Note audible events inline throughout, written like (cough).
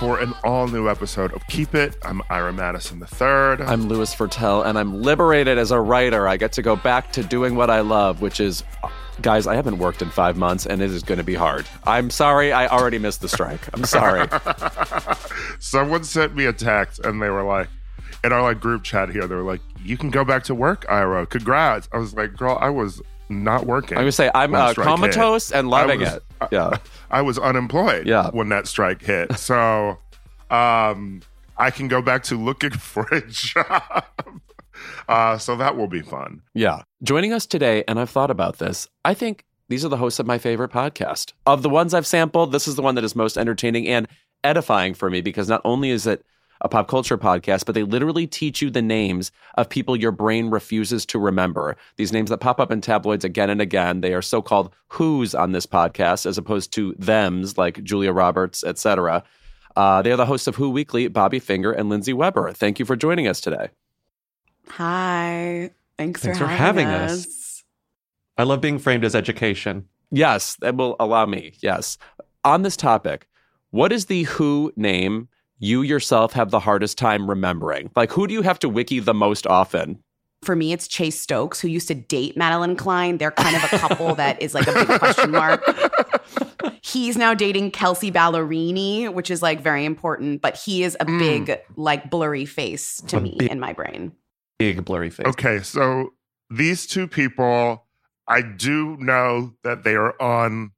For an all new episode of Keep It. I'm Ira Madison III. I'm Louis Virtel, and I'm liberated as a writer. I get to go back to doing what I love, which is, guys, I haven't worked in five months, and it is going to be hard. I'm sorry, I already missed the strike. I'm sorry. (laughs) Someone sent me a text and they were like, in our like group chat here, they were like, "You can go back to work, Ira. Congrats!" I was like, "Girl, I was not working." I'm going to say I'm uh, comatose and loving was- it. Yeah. (laughs) I was unemployed Yeah. when that strike hit. (laughs) So um, I can go back to looking (laughs) for a job. Uh, so that will be fun. Yeah. Joining us today, and I've thought about this, I think these are the hosts of my favorite podcast. Of the ones I've sampled, this is the one that is most entertaining and edifying for me because not only is it a pop culture podcast, but they literally teach you the names of people your brain refuses to remember. These names that pop up in tabloids again and again. They are so called who's on this podcast as opposed to thems like Julia Roberts, etc. Uh, they are the hosts of Who Weekly, Bobby Finger and Lindsey Weber. Thank you for joining us today. Hi. Thanks, Thanks for, for having, having us. us. I love being framed as education. Yes, that will allow me. Yes. On this topic, what is the who name you yourself have the hardest time remembering? Like, who do you have to wiki the most often? For me, it's Chase Stokes, who used to date Madelyn Cline. They're kind of a couple that is like a big question mark. He's now dating Kelsea Ballerini, which is like very important, but he is a Mm. big, like blurry face to A me big- in my brain. Big blurry face. Okay, so these two people, I do know that they are on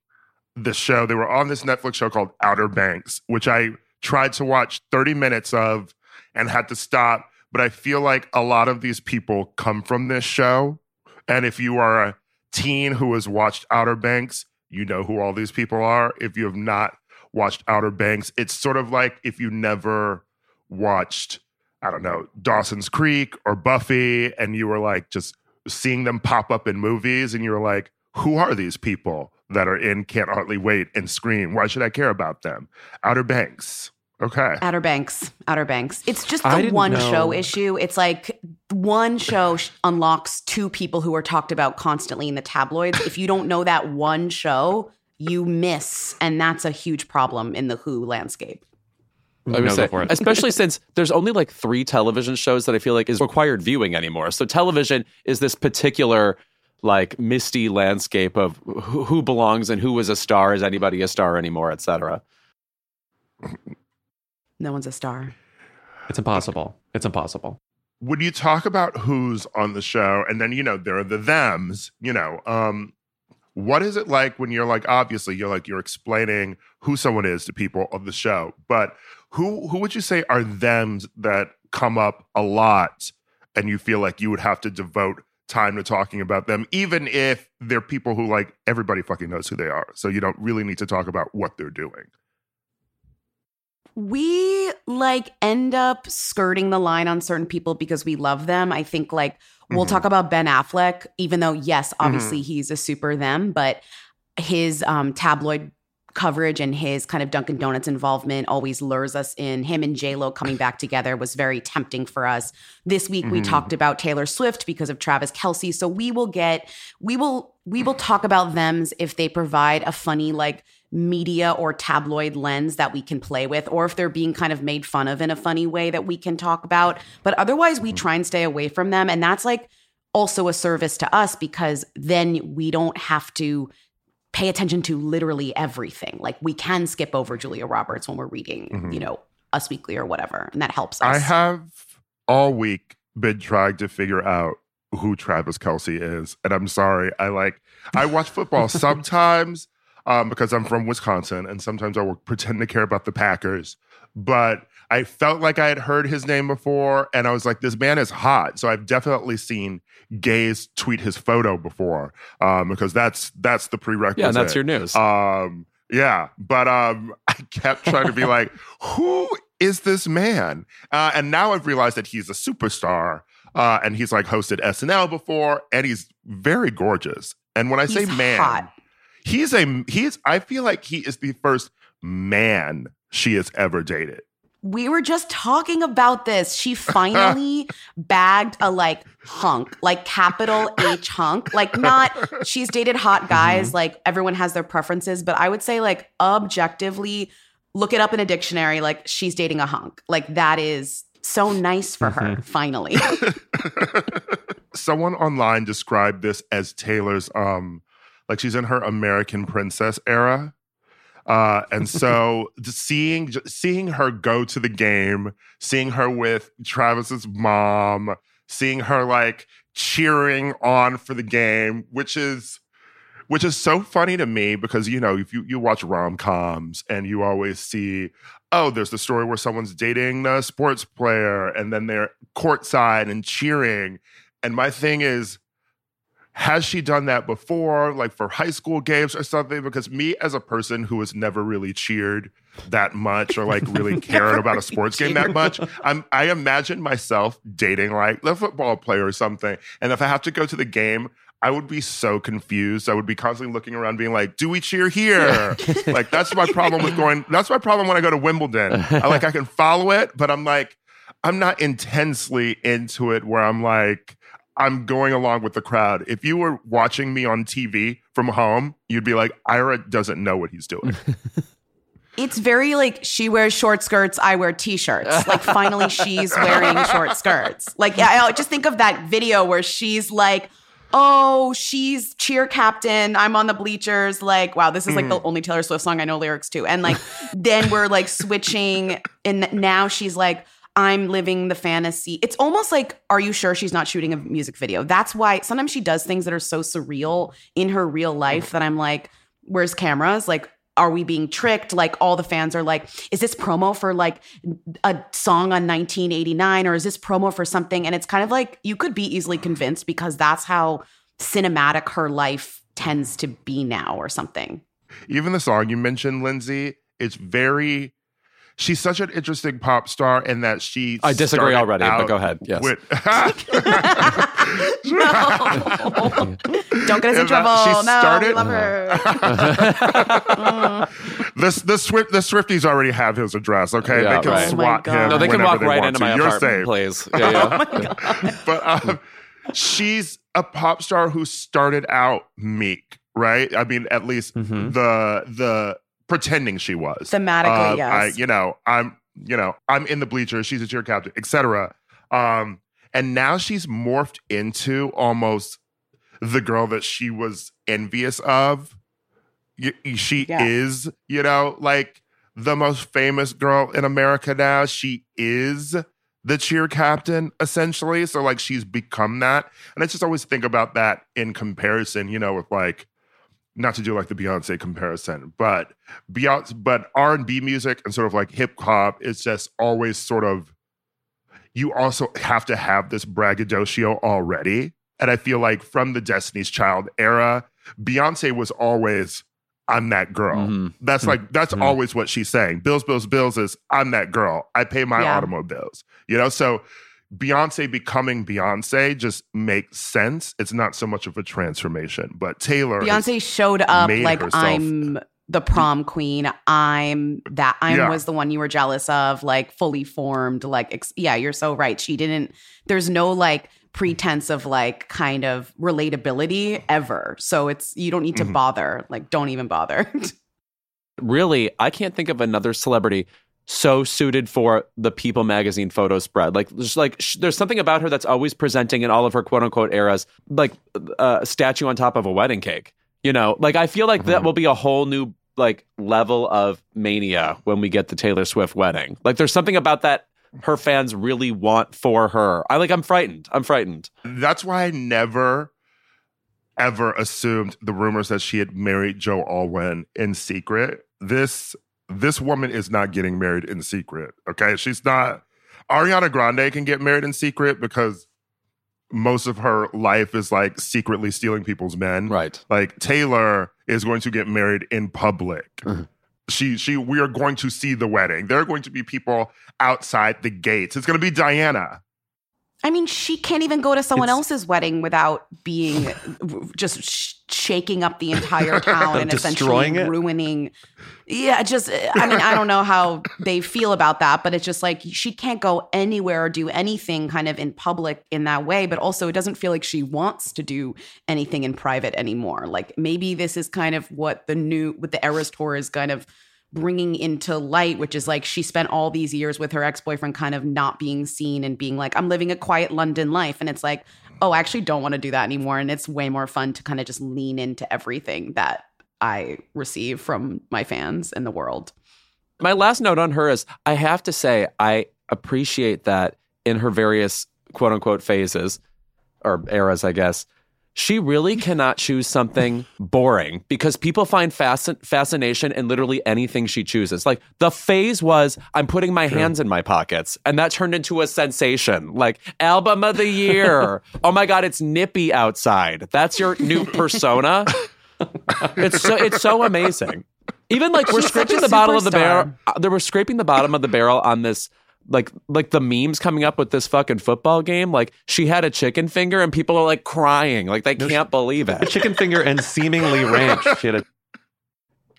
the show. They were on this Netflix show called Outer Banks, which I tried to watch 30 minutes of and had to stop. But I feel like a lot of these people come from this show. And if you are a teen who has watched Outer Banks, you know who all these people are. If you have not watched Outer Banks, it's sort of like if you never watched I don't know, Dawson's Creek or Buffy, and you were like just seeing them pop up in movies, and you were like, who are these people that are in Can't Hardly Wait and Scream? Why should I care about them? Outer Banks. Okay. Outer Banks, Outer Banks. It's just I the one know- show issue. It's like one show unlocks two people who are talked about constantly in the tabloids. if you don't know that one show, you miss, and that's a huge problem in the Who landscape. I would No, say, go for it. especially since there's only like three television shows that I feel like is required viewing anymore. So television is this particular like misty landscape of who, who belongs and who is a star, is anybody a star anymore, etc. No one's a star. It's impossible. It's impossible. When you talk about who's on the show, and then, you know, there are the thems, you know, um, what is it like when you're like, obviously, you're like, you're explaining who someone is to people of the show, but who, who would you say are thems that come up a lot and you feel like you would have to devote time to talking about them, even if they're people who like everybody fucking knows who they are. So you don't really need to talk about what they're doing. We like end up skirting the line on certain people because we love them. I think like we'll Mhm. talk about Ben Affleck, even though yes, obviously he's a super them, but his um tabloid coverage and his kind of Dunkin' Donuts involvement always lures us in. Him and J Lo coming back together was very tempting for us. This week we Mhm. talked about Taylor Swift because of Travis Kelce. So we will get we will we will talk about thems if they provide a funny like media or tabloid lens that we can play with, or if they're being kind of made fun of in a funny way that we can talk about. But otherwise, we try and stay away from them. And that's like also a service to us because then we don't have to pay attention to literally everything. Like we can skip over Julia Roberts when we're reading, Mhm. you know, Us Weekly or whatever. And that helps us. I have all week been trying to figure out who Travis Kelce is. And I'm sorry. I like, I watch football (laughs) sometimes. um, because I'm from Wisconsin and sometimes I will pretend to care about the Packers. But I felt like I had heard his name before and I was like, this man is hot. So I've definitely seen gays tweet his photo before um, because that's that's the prerequisite. Yeah, and that's your news. Um, yeah, but um, (laughs) I kept trying to be like, (laughs) who is this man? Uh, and now I've realized that he's a superstar. Uh, and he's like hosted SNL before, and he's very gorgeous. And when I say man, hot. he's a he's. I feel like he is the first man she has ever dated. We were just talking about this. She (laughs) finally bagged a like hunk, like capital (laughs) H hunk. Like, not she's dated hot guys, like everyone has their preferences, but I would say, like, objectively, look it up in a dictionary, like, she's dating a hunk. Like, that is so nice for her, finally. (laughs) Someone online described this as Taylor's um like she's in her American princess era. Uh, and (laughs) so seeing seeing her go to the game, seeing her with Travis's mom, seeing her like cheering on for the game, which is which is so funny to me because you know if you you watch rom coms and you always see oh there's the story where someone's dating a sports player and then they're courtside and cheering. And my thing is has she done that before like for high school games or something because me as a person who has never really cheered that much or like really (laughs) cared about a sports game that much i'm i imagine myself dating like the football player or something and if i have to go to the game I would be so confused. I would be constantly looking around, being like, "Do we cheer here?" like that's my problem with going. That's my problem when I go to Wimbledon. I like I can follow it, but I'm like, I'm not intensely into it. Where I'm like, I'm going along with the crowd. If you were watching me on TV from home, you'd be like, Ira doesn't know what he's doing. (laughs) It's very like she wears short skirts, I wear t-shirts. Like finally she's wearing (laughs) short skirts. Like yeah, I just think of that video where she's like, "Oh, she's cheer captain. I'm on the bleachers." Like, wow, this is like the mm-hmm. only Taylor Swift song I know lyrics to. And like then we're like switching and now she's like I'm living the fantasy. It's almost like, are you sure she's not shooting a music video? That's why sometimes she does things that are so surreal in her real life that I'm like, where's cameras? Like, are we being tricked? Like all the fans are like, is this promo for like a song on 1989 or is this promo for something? And it's kind of like you could be easily convinced because that's how cinematic her life tends to be now or something. Even the song you mentioned, Lindsey, it's very. She's such an interesting pop star in that she. I disagree already, but go ahead. Yes. with- (laughs) no. Don't get us in Is trouble. she no, we started- love her. (laughs) the the Swift the Swifties already have his address. Okay, Yeah, they can right. Oh swat God. him. no, they can whenever walk right want into to. my You're apartment, safe. please. Yeah, yeah. (laughs) but um, she's a pop star who started out meek, right? I mean, at least Mhm. the the pretending she was Thematically, Uh, yes. I, you know, I'm you know, I'm in the bleachers. She's a cheer captain, etc. Um, and now she's morphed into almost the girl that she was envious of. She Yeah. is, you know, like the most famous girl in America now. She is the cheer captain, essentially. So, like, she's become that. And I just always think about that in comparison, you know, with like, not to do like the Beyonce comparison, but Beyonce, but R and B music and sort of like hip hop is just always sort of. You also have to have this braggadocio already, and I feel like from the Destiny's Child era, Beyonce was always, "I'm that girl." Mhm. That's like that's Mhm. always what she's saying. Bills, bills, bills is I'm that girl. I pay my Yeah. automobiles. You know, so Beyonce becoming Beyonce just makes sense. It's not so much of a transformation, but Taylor Beyonce showed up like herself- I'm the prom queen. I'm that I Yeah. was the one you were jealous of, like fully formed. Like, ex- yeah, you're so right. She didn't. There's no like pretense of like kind of relatability ever. So it's you don't need to Mhm. bother. Like, don't even bother. (laughs) really, I can't think of another celebrity so suited for the People magazine photo spread. Like, there's like sh- there's something about her that's always presenting in all of her quote unquote eras, like uh, a statue on top of a wedding cake. You know, like I feel like that Mhm. will be a whole new like level of mania when we get the Taylor Swift wedding. Like, there's something about that her fans really want for her. I like. I'm frightened. I'm frightened. that's why I never ever assumed the rumors that she had married Joe Alwyn in secret. This this woman is not getting married in secret. Okay, she's not. Ariana Grande can get married in secret because most of her life is like secretly stealing people's men. Right. Like Taylor is going to get married in public. Mhm. She she we are going to see the wedding. There are going to be people outside the gates. It's going to be Diana. I mean, she can't even go to someone It's- else's wedding without being (laughs) just sh- shaking up the entire (laughs) town and essentially it? ruining. Yeah, just I mean, I don't know how they feel about that, but it's just like she can't go anywhere or do anything kind of in public in that way. But also, it doesn't feel like she wants to do anything in private anymore. Like maybe this is kind of what the new with the Eras tour is kind of bringing into light, which is like she spent all these years with her ex boyfriend kind of not being seen and being like, I'm living a quiet London life. And it's like, oh, I actually don't want to do that anymore. And it's way more fun to kind of just lean into everything that I receive from my fans and the world. My last note on her is I have to say, I appreciate that in her various quote unquote phases or eras, I guess. She really cannot choose something boring because people find fascin- fascination in literally anything she chooses. Like the phase was, I'm putting my hands in my pockets, and that turned into a sensation. Like album of the year. (laughs) oh my God, it's nippy outside. That's your new (laughs) persona. it's so it's so amazing. Even like we're She's scraping the bottom of the barrel. uh, They were scraping the bottom of the barrel on this. Like like the memes coming up with this fucking football game. Like she had a chicken finger and people are like crying. Like they can't believe it. A it. chicken finger and seemingly ranch. She had a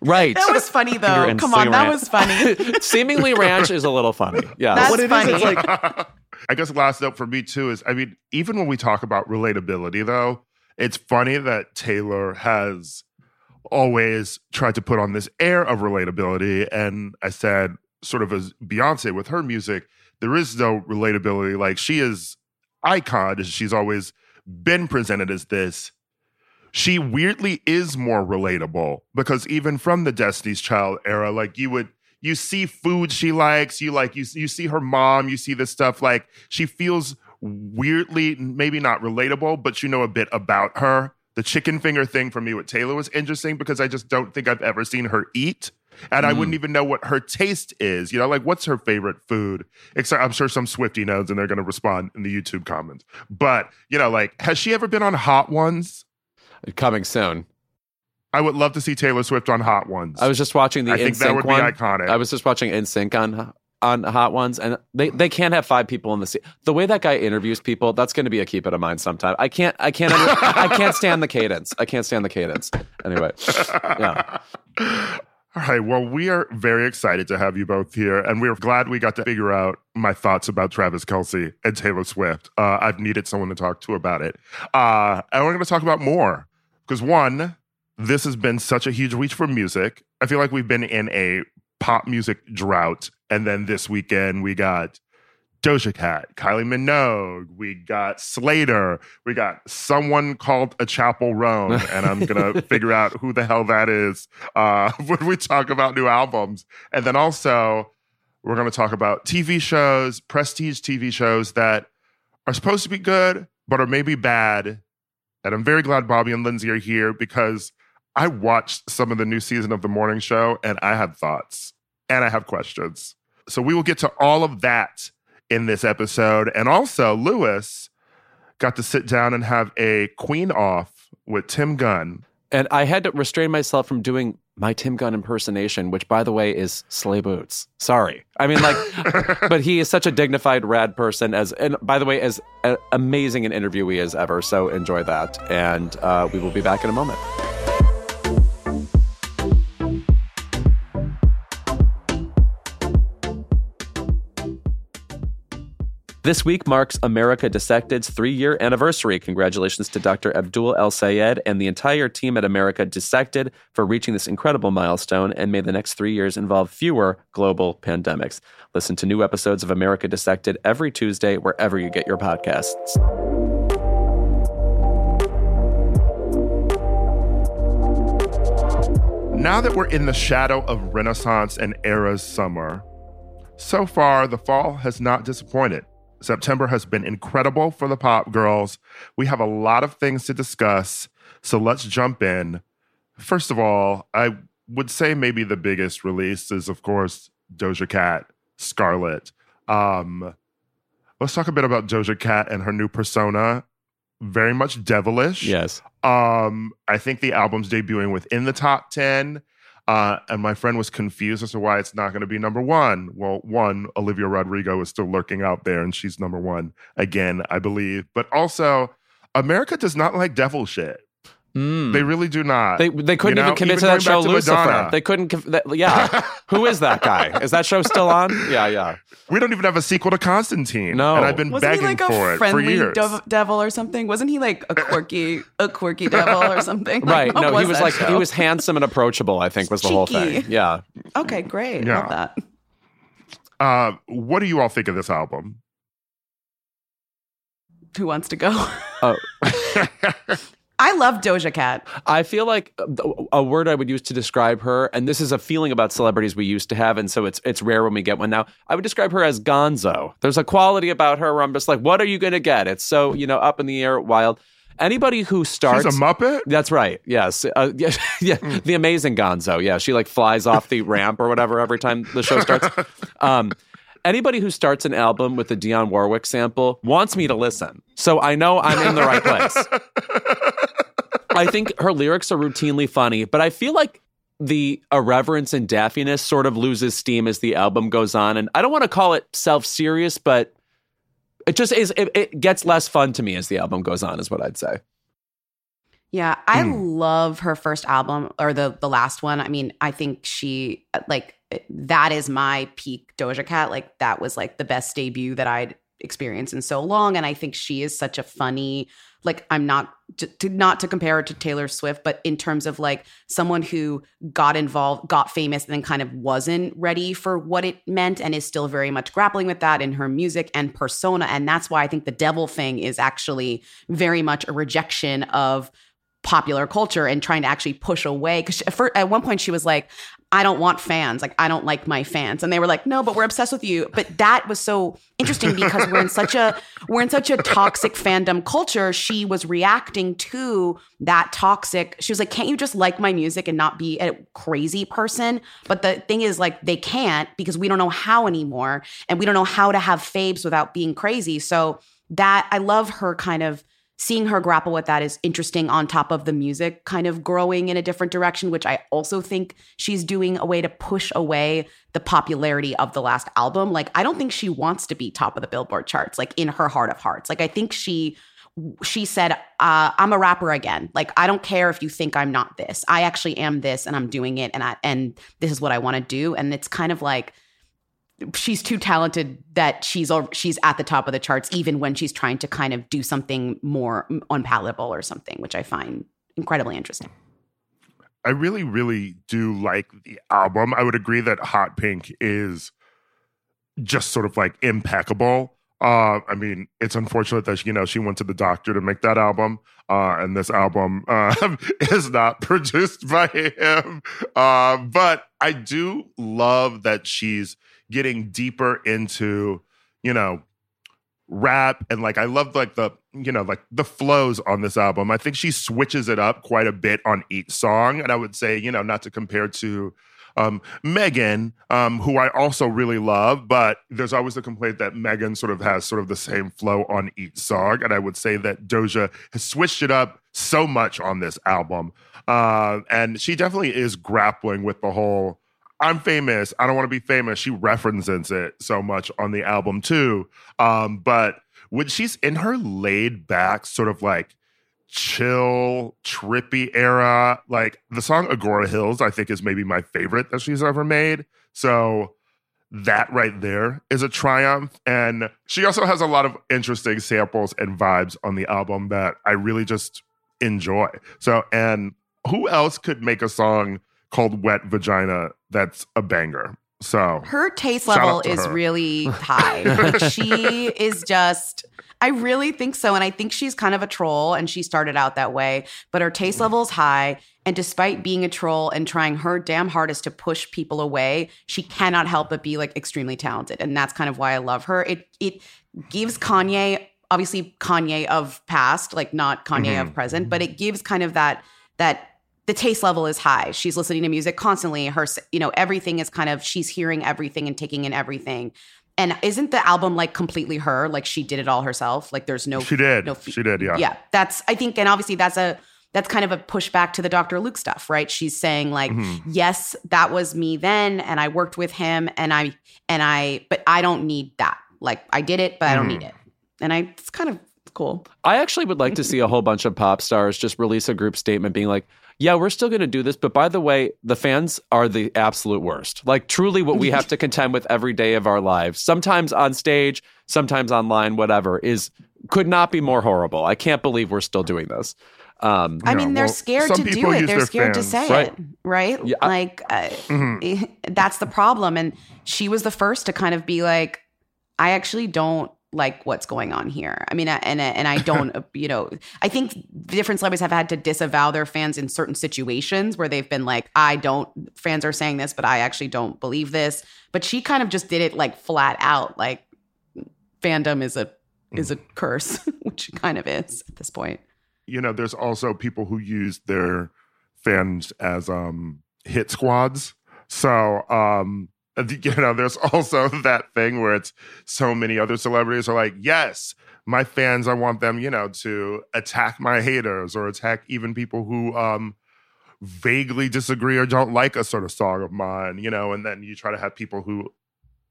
Right. That was funny though. Come on, that was funny. (laughs) Seemingly ranch is a little funny. (laughs) Yeah. That's what it is, funny. it's like (laughs) I guess last note for me too is I mean, even when we talk about relatability though, it's funny that Taylor has always tried to put on this air of relatability. And I said, sort of as Beyonce with her music, there is no relatability. Like she is icon, she's always been presented as this. She weirdly is more relatable because even from the Destiny's Child era, like you would you see food she likes, you like you you see her mom, you see this stuff like she feels weirdly maybe not relatable, but you know a bit about her. The chicken finger thing for me with Taylor was interesting because I just don't think I've ever seen her eat. And I Mm. wouldn't even know what her taste is. You know, like what's her favorite food? Except I'm sure some Swifty knows and they're going to respond in the YouTube comments. But, you know, like, has she ever been on Hot Ones? Coming soon. I would love to see Taylor Swift on Hot Ones. I was just watching the I think that would one. be iconic. I was just watching NSYNC on on Hot Ones, and they they can't have five people in the seat. The way that guy interviews people, that's going to be a keep it in mind sometime. I can't I can't under, I can't stand the (laughs) cadence. I can't stand the cadence. Anyway, yeah. (laughs) All right. Well, we are very excited to have you both here, and we're glad we got to figure out my thoughts about Travis Kelce and Taylor Swift. Uh, I've needed someone to talk to about it, uh, and we're going to talk about more because one, this has been such a huge reach for music. I feel like we've been in a pop music drought, and then this weekend we got Doja Cat, Kylie Minogue, we got Slayyyter, we got someone called a Chappell Roan, and I'm gonna (laughs) figure out who the hell that is uh, (laughs) when we talk about new albums. And then also, we're gonna talk about TV shows, prestige TV shows that are supposed to be good, but are maybe bad. And I'm very glad Bobby and Lindsey are here because I watched some of the new season of The Morning Show and I had thoughts and I have questions. So we will get to all of that in this episode. And also, Louis got to sit down and have a queen off with Tim Gunn. And I had to restrain myself from doing my Tim Gunn impersonation, which, by the way, is Slay Boots. Sorry, I mean, like, (laughs) but he is such a dignified, rad person. As and by the way, as a- amazing an interviewee as ever. So enjoy that, and uh, we will be back in a moment. This week marks America Dissected's three year anniversary. Congratulations to Dr. Abdul El Sayed and the entire team at America Dissected for reaching this incredible milestone, and may the next three years involve fewer global pandemics. Listen to new episodes of America Dissected every Tuesday, wherever you get your podcasts. Now that we're in the shadow of Renaissance and Era's summer, so far the fall has not disappointed. September has been incredible for the pop girls. We have a lot of things to discuss. So let's jump in. First of all, I would say maybe the biggest release is, of course, Doja Cat, Scarlet. Um, let's talk a bit about Doja Cat and her new persona. Very much devilish. Yes. Um, I think the album's debuting within the top 10. Uh, and my friend was confused as to why it's not going to be number one. Well, one, Olivia Rodrigo is still lurking out there, and she's number one again, I believe. But also, America does not like devil shit. Mm. They really do not. They they couldn't You know, even commit even to that show back to Lucifer. Madonna. They couldn't. That, yeah. (laughs) Who is that guy? Is that show still on? Yeah, yeah. we don't even have a sequel to Constantine. No. and I've been Wasn't begging like for a it for friendly years. dev- devil or something? Wasn't he like a quirky, a quirky devil or something? Like, Right. what No, he was that like he was handsome and approachable. I think was the whole thing. Yeah. Okay, great. Yeah. Love that. Uh, what do you all think of this album? Who wants to go? Oh. (laughs) (laughs) I love Doja Cat. I feel like a word I would use to describe her, and this is a feeling about celebrities we used to have, and so it's it's rare when we get one now. I would describe her as Gonzo. There's a quality about her where I'm just like, what are you going to get? It's so you know up in the air, wild. Anybody who starts, She's a Muppet. That's right. Yes. Uh, (laughs) yeah. yeah. The amazing Gonzo. Yeah. She like flies off the (laughs) ramp or whatever every time the show starts. Um, anybody who starts an album with a Dionne Warwick sample wants me to listen. So I know I'm in the right place. (laughs) I think her lyrics are routinely funny, but I feel like the irreverence and daffiness sort of loses steam as the album goes on. And I don't want to call it self serious, but it just is, it, it gets less fun to me as the album goes on, is what I'd say. Yeah, I Hmm. love her first album or the the last one. I mean, I think she like that is my peak Doja Cat. Like that was like the best debut that I'd experienced in so long and I think she is such a funny like I'm not to, to not to compare her to Taylor Swift, but in terms of like someone who got involved, got famous, and then kind of wasn't ready for what it meant, and is still very much grappling with that in her music and persona. And that's why I think the devil thing is actually very much a rejection of popular culture and trying to actually push away. Because at one point she was like, I don't want fans. Like, I don't like my fans. And they were like, no, but we're obsessed with you. But that was so interesting because we're in such a we're in such a toxic fandom culture. She was reacting to that toxic. She was like, Can't you just like my music and not be a crazy person? But the thing is, like, they can't because we don't know how anymore. And we don't know how to have faves without being crazy. So that I love her kind of seeing her grapple with that is interesting on top of the music kind of growing in a different direction which i also think she's doing a way to push away the popularity of the last album. Like i don't think she wants to be top of the billboard charts like in her heart of hearts. Like i think she she said uh, i'm a rapper again. Like i don't care if you think i'm not this. I actually am this and i'm doing it and i and this is what i want to do. And it's kind of like she's too talented that she's al- she's at the top of the charts even when she's trying to kind of do something more unpalatable or something which i find incredibly interesting I really, really do like the album. I would agree that Hot Pink is just sort of like impeccable. Uh, I mean, it's unfortunate that you know she went to the doctor to make that album, uh, and this album uh, (laughs) is not (laughs) produced by him. Uh, but I do love that she's getting deeper into, you know, rap and like I love like the you know like the flows on this album. I think she switches it up quite a bit on each song, and I would say you know not to compare to um, Megan, um, who I also really love, but there's always the complaint that Megan sort of has sort of the same flow on each song, and I would say that Doja has switched it up so much on this album, uh, and she definitely is grappling with the whole. I'm famous. I don't want to be famous. She references it so much on the album too. Um, but when she's in her laid back, sort of like chill, trippy era, like the song Agora Hills, I think is maybe my favorite that she's ever made. So that right there is a triumph. And she also has a lot of interesting samples and vibes on the album that I really just enjoy. So, and who else could make a song called Wet Vagina that's a banger? So, her taste level is her. really (laughs) high she (laughs) is just i really think so and i think she's kind of a troll and she started out that way but her taste level is high and despite being a troll and trying her damn hardest to push people away she cannot help but be like extremely talented and that's kind of why i love her it it gives kanye obviously Kanye of past, like not Kanye Mhm. of present, but it gives kind of that that the taste level is high. She's listening to music constantly. Her, you know, everything is kind of she's hearing everything and taking in everything. And isn't the album like completely her? Like she did it all herself. Like there's no she did. no she did. Yeah. yeah that's i think and obviously that's a that's kind of a pushback to the dr luke stuff right she's saying like Mhm. yes that was me then and i worked with him and i and i but i don't need that like i did it but i don't Mhm. need it and i it's kind of cool I actually would like to see a whole bunch of pop stars just release a group statement being like, yeah, we're still going to do this, but by the way, the fans are the absolute worst. Like, truly, what we have to contend with every day of our lives, sometimes on stage, sometimes online, whatever, is could not be more horrible. I can't believe we're still doing this. Um, i Yeah, mean they're well, scared to do it they're scared fans. to say Right. it right Yeah, I- like uh, Mhm. (laughs) that's the problem and she was the first to kind of be like i actually don't like what's going on here. I mean and and i don't (laughs) you know i think different celebrities have had to disavow their fans in certain situations where they've been like i don't fans are saying this but i actually don't believe this. But she kind of just did it like flat out like fandom is a is a curse (laughs) which it kind of is at this point. You know, there's also people who use their fans as um hit squads. So um you know, there's also (laughs) that thing where it's so many other celebrities are like, yes, my fans, I want them, you know, to attack my haters or attack even people who um vaguely disagree or don't like a sort of song of mine, you know, and then you try to have people who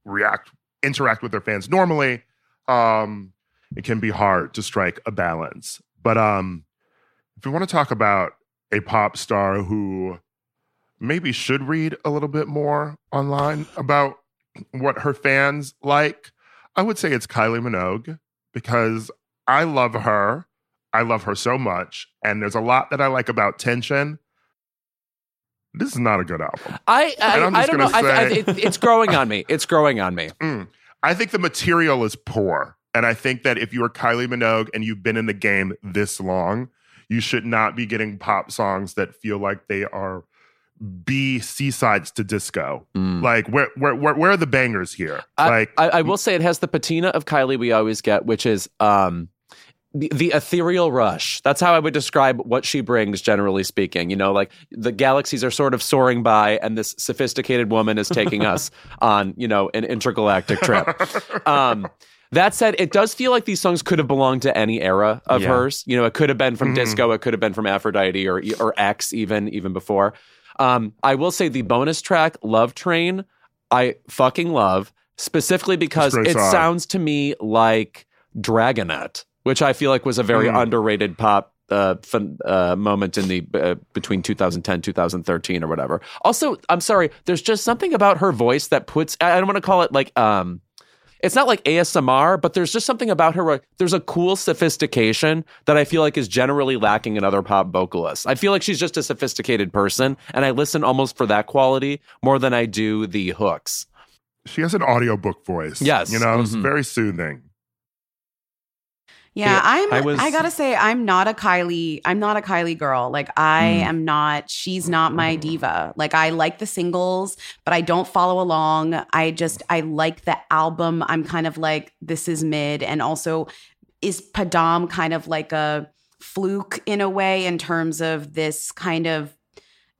react interact with their fans normally. Um it can be hard to strike a balance. But um, if we want to talk about a pop star who maybe should read a little bit more online about what her fans like, I would say it's Kylie Minogue because I love her. I love her so much. And there's a lot that I like about Tension. This is not a good album. I I, I don't know. gonna I, I, it, it's growing on me. It's growing on me. Mm. I think the material is poor. And I think that if you are Kylie Minogue and you've been in the game this long, you should not be getting pop songs that feel like they are B seasides to disco. Mm. Like where where where, where are the bangers here? I- like I, I will say it has the patina of Kylie we always get, which is um, the, the ethereal rush. That's how I would describe what she brings, generally speaking. You know, like the galaxies are sort of soaring by, and this sophisticated woman is taking (laughs) us on, you know, an intergalactic trip. Um, that said, it does feel like these songs could have belonged to any era of Yeah. hers. You know, it could have been from Mhm. disco, it could have been from Aphrodite or or X, even even before. Um, I will say the bonus track, "Love Train," I fucking love specifically because it song. sounds to me like Dragonette, which I feel like was a very Mm. underrated pop uh, fun, uh, moment in the uh, between 2010 2013 or whatever. Also, I'm sorry, there's just something about her voice that puts I I don't want to call it like um it's not like ASMR, but there's just something about her there's a cool sophistication that I feel like is generally lacking in other pop vocalists. I feel like she's just a sophisticated person, and I listen almost for that quality more than I do the hooks. she has an audiobook voice. Yes. You know, it's Mhm. very soothing. Yeah, I'm. I I, gotta say, I'm not a Kylie. I'm not a Kylie girl. Like I Mm. am not. She's not my diva. Like I like the singles, but I don't follow along. I just I like the album. I'm kind of like this is mid, and also is Padam kind of like a fluke in a way in terms of this kind of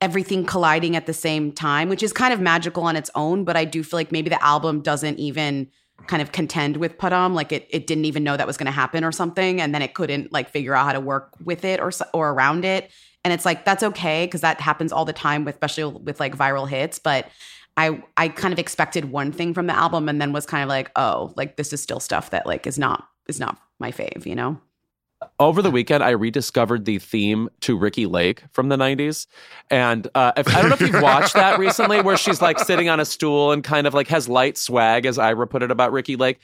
everything colliding at the same time, which is kind of magical on its own. But I do feel like maybe the album doesn't even kind of contend with Padam, like it it didn't even know that was going to happen or something, and then it couldn't like figure out how to work with it or or around it. And it's like that's okay because that happens all the time, with especially with like viral hits. But I I kind of expected one thing from the album, and then was kind of like, oh, like this is still stuff that like is not is not my fave, you know. Over the weekend, I rediscovered the theme to Ricki Lake from the 90s. And uh, if, I don't know if you've watched that (laughs) recently, where she's like sitting on a stool and kind of like has light swag, as Ira put it about Ricki Lake.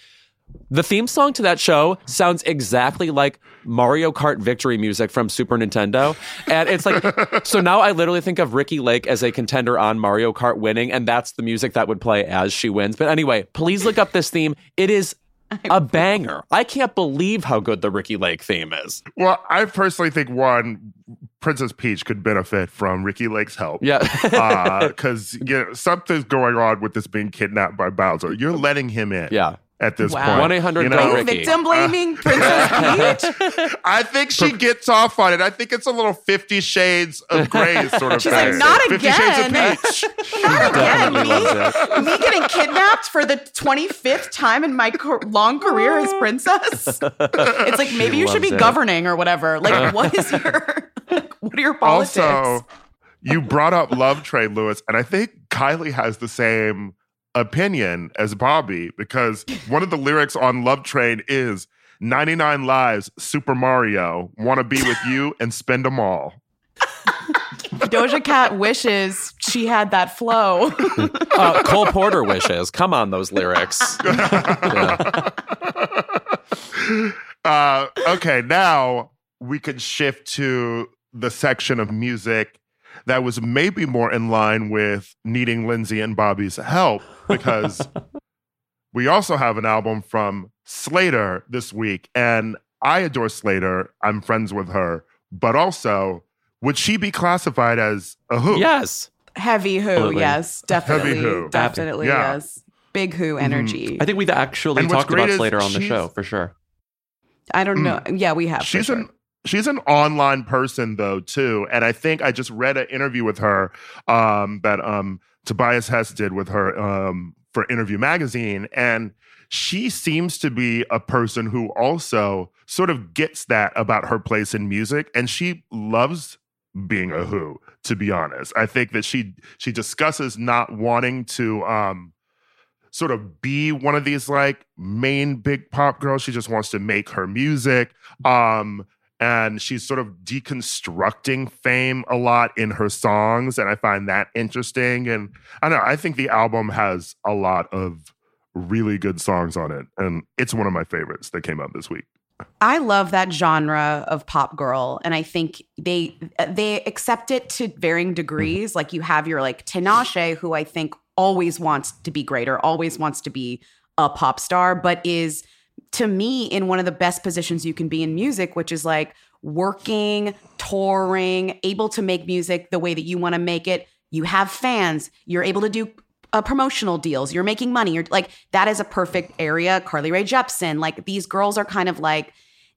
The theme song to that show sounds exactly like Mario Kart victory music from Super Nintendo. And it's like, so now I literally think of Ricki Lake as a contender on Mario Kart winning, and that's the music that would play as she wins. But anyway, please look up this theme. It is (laughs) a banger. I can't believe how good the Ricki Lake theme is. Well, I personally think one, Princess Peach could benefit from Ricki Lake's help. Yeah. Uh, (laughs) because you know, something's going on with this being kidnapped by Bowser. You're letting him in. yeah. At this Wow. point. 1-800 you go. Victim blaming (laughs) Princess Peach. (laughs) I think she gets off on it. I think it's a little Fifty Shades of Grey sort of She's thing. like, "Not Fifty Shades of again." Peach. (laughs) Not again, me. me getting kidnapped for the 25th time in my co- long career as princess. It's like maybe you should be it. governing or whatever. Like, what is your, like, what are your politics? Also, you brought up Love Train, Louis, and I think Kylie has the same opinion as Bobby because one of the lyrics on Love Train is 99 lives, Super Mario, want to be with you and spend them all. (laughs) Doja Cat wishes she had that flow. Uh, (laughs) Cole Porter wishes. Come on, those lyrics. (laughs) Yeah. Uh, okay, now we can shift to the section of music that was maybe more in line with needing Lindsey and Bobby's help because (laughs) we also have an album from Slayyyter this week. And I adore Slayyyter. I'm friends with her. But also, would she be classified as a who? Yes. Heavy who, Absolutely. yes, definitely, Heavy who. definitely, Yeah. yes. Big who mm-hmm. energy. I think we've actually And talked about Slayyyter on the show for sure. I don't hmm. know. Yeah, we have. for she's sure. an she's an online person though too and i think i just read an interview with her um that um tobias hess did with her um for interview magazine and she seems to be a person who also sort of gets that about her place in music and she loves being a who to be honest. I think that she she discusses not wanting to um sort of be one of these like main big pop girls. She just wants to make her music um and she's sort of deconstructing fame a lot in her songs and i find that interesting and i don't know i think the album has a lot of really good songs on it and it's one of my favorites that came out this week I love that genre of pop girl, and I think they they accept it to varying degrees. Like you have your like Tinashe, who I think always wants to be greater, always wants to be a pop star, but is to me in one of the best positions you can be in music, which is like working, touring, able to make music the way that you want to make it. You have fans, you're able to do uh, promotional deals, you're making money. You're like, that is a perfect area. Carly Rae Jepsen, like these girls are kind of like,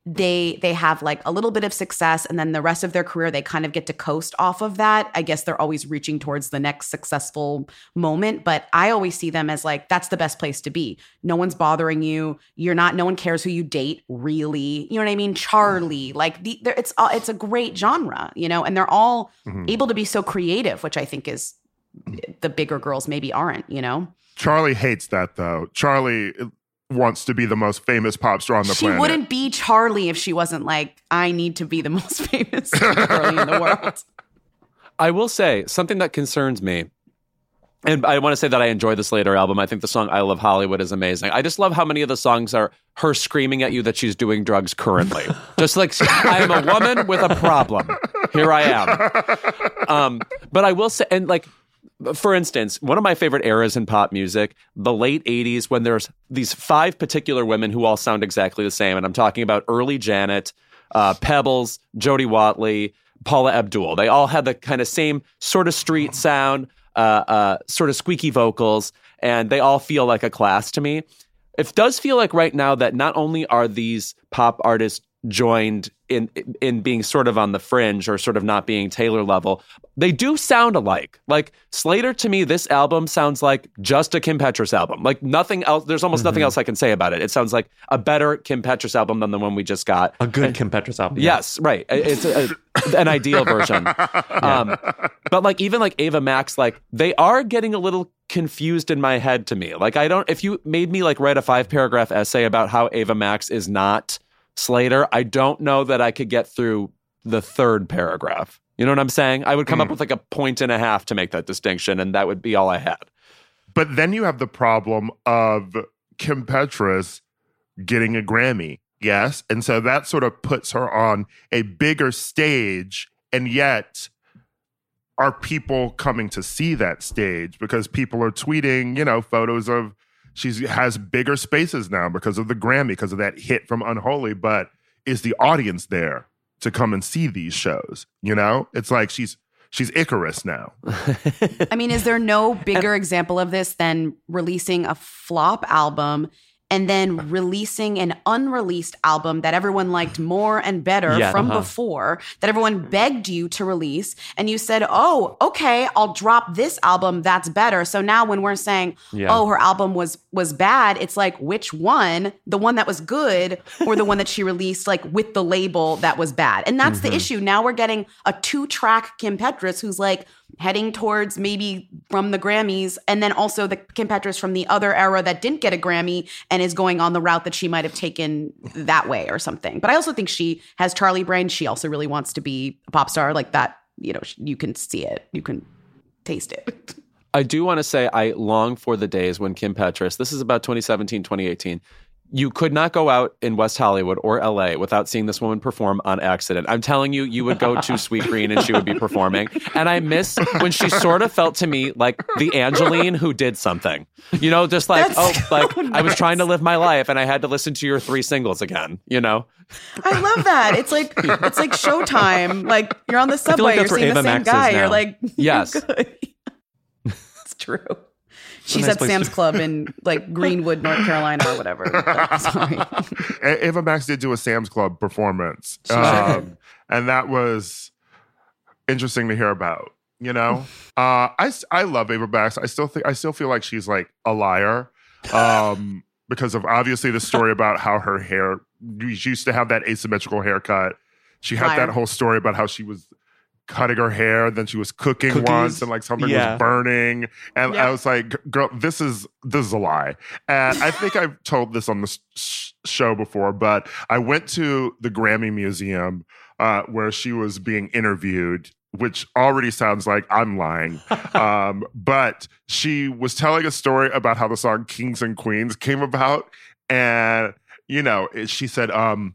they they have like a little bit of success and then the rest of their career they kind of get to coast off of that. I guess they're always reaching towards the next successful moment but i always see them as like that's the best place to be. No one's bothering you. You're not no one cares who you date really. You know what i mean? Charli like the it's it's a great genre you know and they're all Mhm. able to be so creative which i think is the bigger girls maybe aren't you know? Charli hates that though. Charli wants to be the most famous pop star on the she planet She wouldn't be charli if she wasn't like i need to be the (laughs) most famous girlie in the world I will say something that concerns me. And I want to say that I enjoy the Slayyyter album. I think the song I Love Hollywood is amazing. I just love how many of the songs are her screaming at you that she's doing drugs currently. (laughs) just like, I am a woman with a problem. Here I am. (laughs) Um, but I will say, and like, for instance, one of my favorite eras in pop music, the late 80s, when there's these five particular women who all sound exactly the same. And I'm talking about early Janet, uh, Pebbles, Jody Watley, Paula Abdul. They all had the kind of same sort of street sound, uh, uh, sort of squeaky vocals, and they all feel like a class to me. It does feel like right now that not only are these pop artists joined in in being sort of on the fringe or sort of not being Taylor level, they do sound alike. Like Slayyyter to me, this album sounds like just a Kim Petras album. Like nothing else. There's almost nothing else I can say about it. It sounds like a better Kim Petras album than the one we just got. A good Kim Petras album. yeah. Yes, right. It's a, a- an ideal version. (laughs) Um, but like even like Ava Max, like they are getting a little confused in my head to me. Like I don't. If you made me like write a five paragraph essay about how Ava Max is not Slayyyter, I don't know that I could get through the third paragraph. You know what I'm saying? I would come up hmm. with like a point and a half to make that distinction, and that would be all I had. But then you have the problem of Kim Petras getting a Grammy. Yes. And so that sort of puts her on a bigger stage. And yet, are people coming to see that stage? Because people are tweeting, you know, photos of she has bigger spaces now because of the Grammy, because of that hit from Unholy. But is the audience there to come and see these shows? You know, it's like she's she's Icarus now. (laughs) I mean, is there no bigger example of this than releasing a flop album and then (laughs) releasing an unreleased album that everyone liked more and better Yeah, from uh-huh. before, that everyone begged you to release. And you said, oh, okay, I'll drop this album that's better. So now when we're saying, Yeah. oh, her album was was bad, it's like which one? The one that was good or the one that she (laughs) released like with the label that was bad. And that's Mm-hmm. the issue. Now we're getting a two-track Kim Petras who's like heading towards maybe from the Grammys and then also the Kim Petras from the other era that didn't get a Grammy and is going on the route that she might have taken that way or something. But I also think she has Charli brain. She also really wants to be a pop star like that, you know, you can see it. You can taste it. I do want to say I long for the days when Kim Petras, this is about 2017, 2018. You could not go out in West Hollywood or LA without seeing this woman perform on accident. I'm telling you, you would go to (laughs) Sweetgreen and she would be performing. And I miss when she sort of felt to me like the Angeline who did something. You know, just like, That's oh, so like I was trying to live my life and I had to listen to your three singles again, you know? I love that. It's like (laughs) it's like Showtime. Like you're on the subway, like you're seeing the same Max guy. You're like, (laughs) Yes. you're it's true. She's nice at Sam's to- Club in like (laughs) Greenwood, North Carolina, or whatever. (laughs) Sorry. Ava Max did do a Sam's Club performance, um, and that was interesting to hear about. You know, (laughs) uh, I I love Ava Max. I still think I still feel like she's like a liar um, because of obviously the story about how her hair. She used to have that asymmetrical haircut. She had Liar. that whole story about how she was cutting her hair, then she was cooking Cookies. once, and like something Yeah. was burning, and Yeah. I was like, "Girl, this is this is a lie." And I think I've (laughs) told this on the sh- show before, but I went to the Grammy Museum uh, where she was being interviewed, which already sounds like I'm lying. (laughs) um, but she was telling a story about how the song Kings and Queens came about. And, you know, she said, um,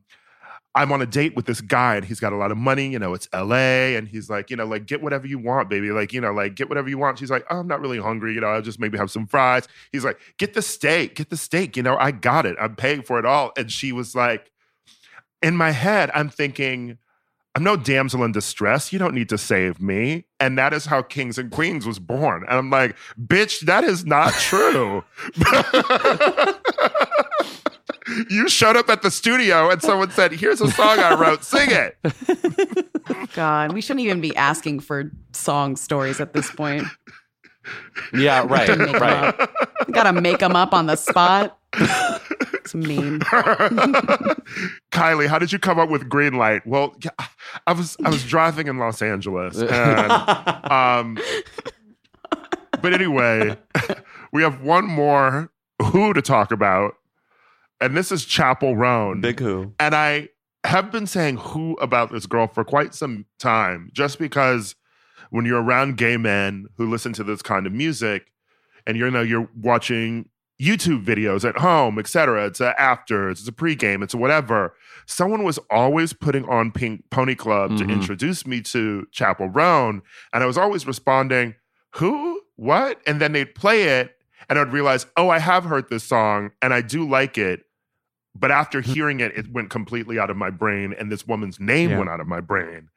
I'm on a date with this guy and he's got a lot of money. You know, it's LA. And he's like, you know, like, get whatever you want, baby. Like, you know, like, get whatever you want. She's like, oh, I'm not really hungry. You know, I'll just maybe have some fries. He's like, get the steak, get the steak. You know, I got it. I'm paying for it all. And she was like, in my head, I'm thinking, I'm no damsel in distress. You don't need to save me. And that is how Kings and Queens was born. And I'm like, bitch, that is not true. (laughs) (laughs) you showed up at the studio and someone said, Here's a song I wrote, sing it. (laughs) God, we shouldn't even be asking for song stories at this point. Yeah, right, To right. Gotta make them up on the spot. It's mean. (laughs) Kylie, how did you come up with green light? Well, I was I was driving in Los Angeles (laughs) and um but anyway, we have one more who to talk about. And this is Chappell Roan. Big who. And I have been saying who about this girl for quite some time, just because when you're around gay men who listen to this kind of music and you know you're watching YouTube videos at home, etc. It's a after, it's a pregame, it's a whatever. Someone was always putting on Pink Pony Club Mhm. to introduce me to Chappell Roan, and I was always responding, "Who? What?" And then they'd play it, and I'd realize, "Oh, I have heard this song, and I do like it." But after hearing it, it went completely out of my brain, and this woman's name Yeah. went out of my brain.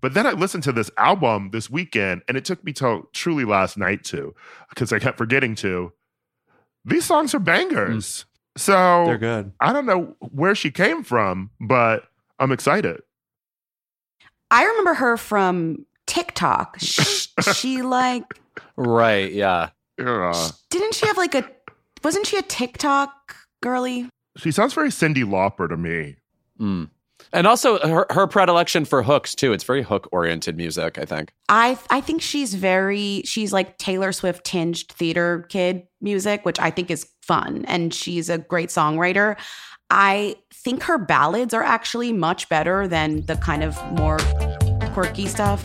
But then I listened to this album this weekend, and it took me till truly last night to, because I kept forgetting to. These songs are bangers. So They're good. I don't know where she came from, but I'm excited. I remember her from TikTok. (laughs) She, she like Right, yeah. Uh, didn't she have like a wasn't she a TikTok girly? She sounds very Cyndi Lauper to me. Mm. And also her, her predilection for hooks too. It's very hook oriented music, I think. I I think she's very she's like Taylor Swift tinged theater kid music, which I think is fun, and she's a great songwriter. I think her ballads are actually much better than the kind of more quirky stuff.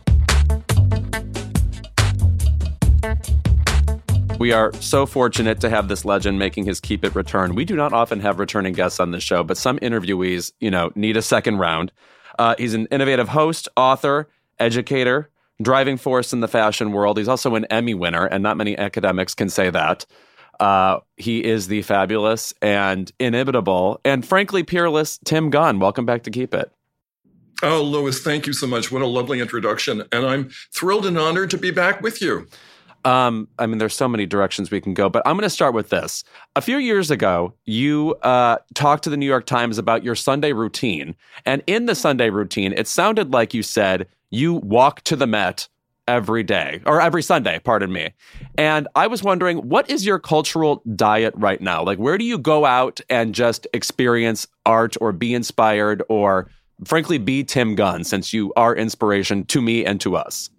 We are so fortunate to have this legend making his keep it return. We do not often have returning guests on this show, but some interviewees, you know, need a second round. Uh, he's an innovative host, author, educator, driving force in the fashion world. He's also an Emmy winner, and not many academics can say that. Uh, he is the fabulous and inimitable and frankly peerless Tim Gunn. Welcome back to Keep It. Oh, Louis, thank you so much. What a lovely introduction. And I'm thrilled and honored to be back with you. Um, I mean, there's so many directions we can go, but I'm going to start with this. A few years ago, you uh, talked to the New York Times about your Sunday routine. And in the Sunday routine, it sounded like you said you walk to the Met every day or every Sunday, pardon me. And I was wondering, what is your cultural diet right now? Like, where do you go out and just experience art or be inspired or, frankly, be Tim Gunn since you are inspiration to me and to us?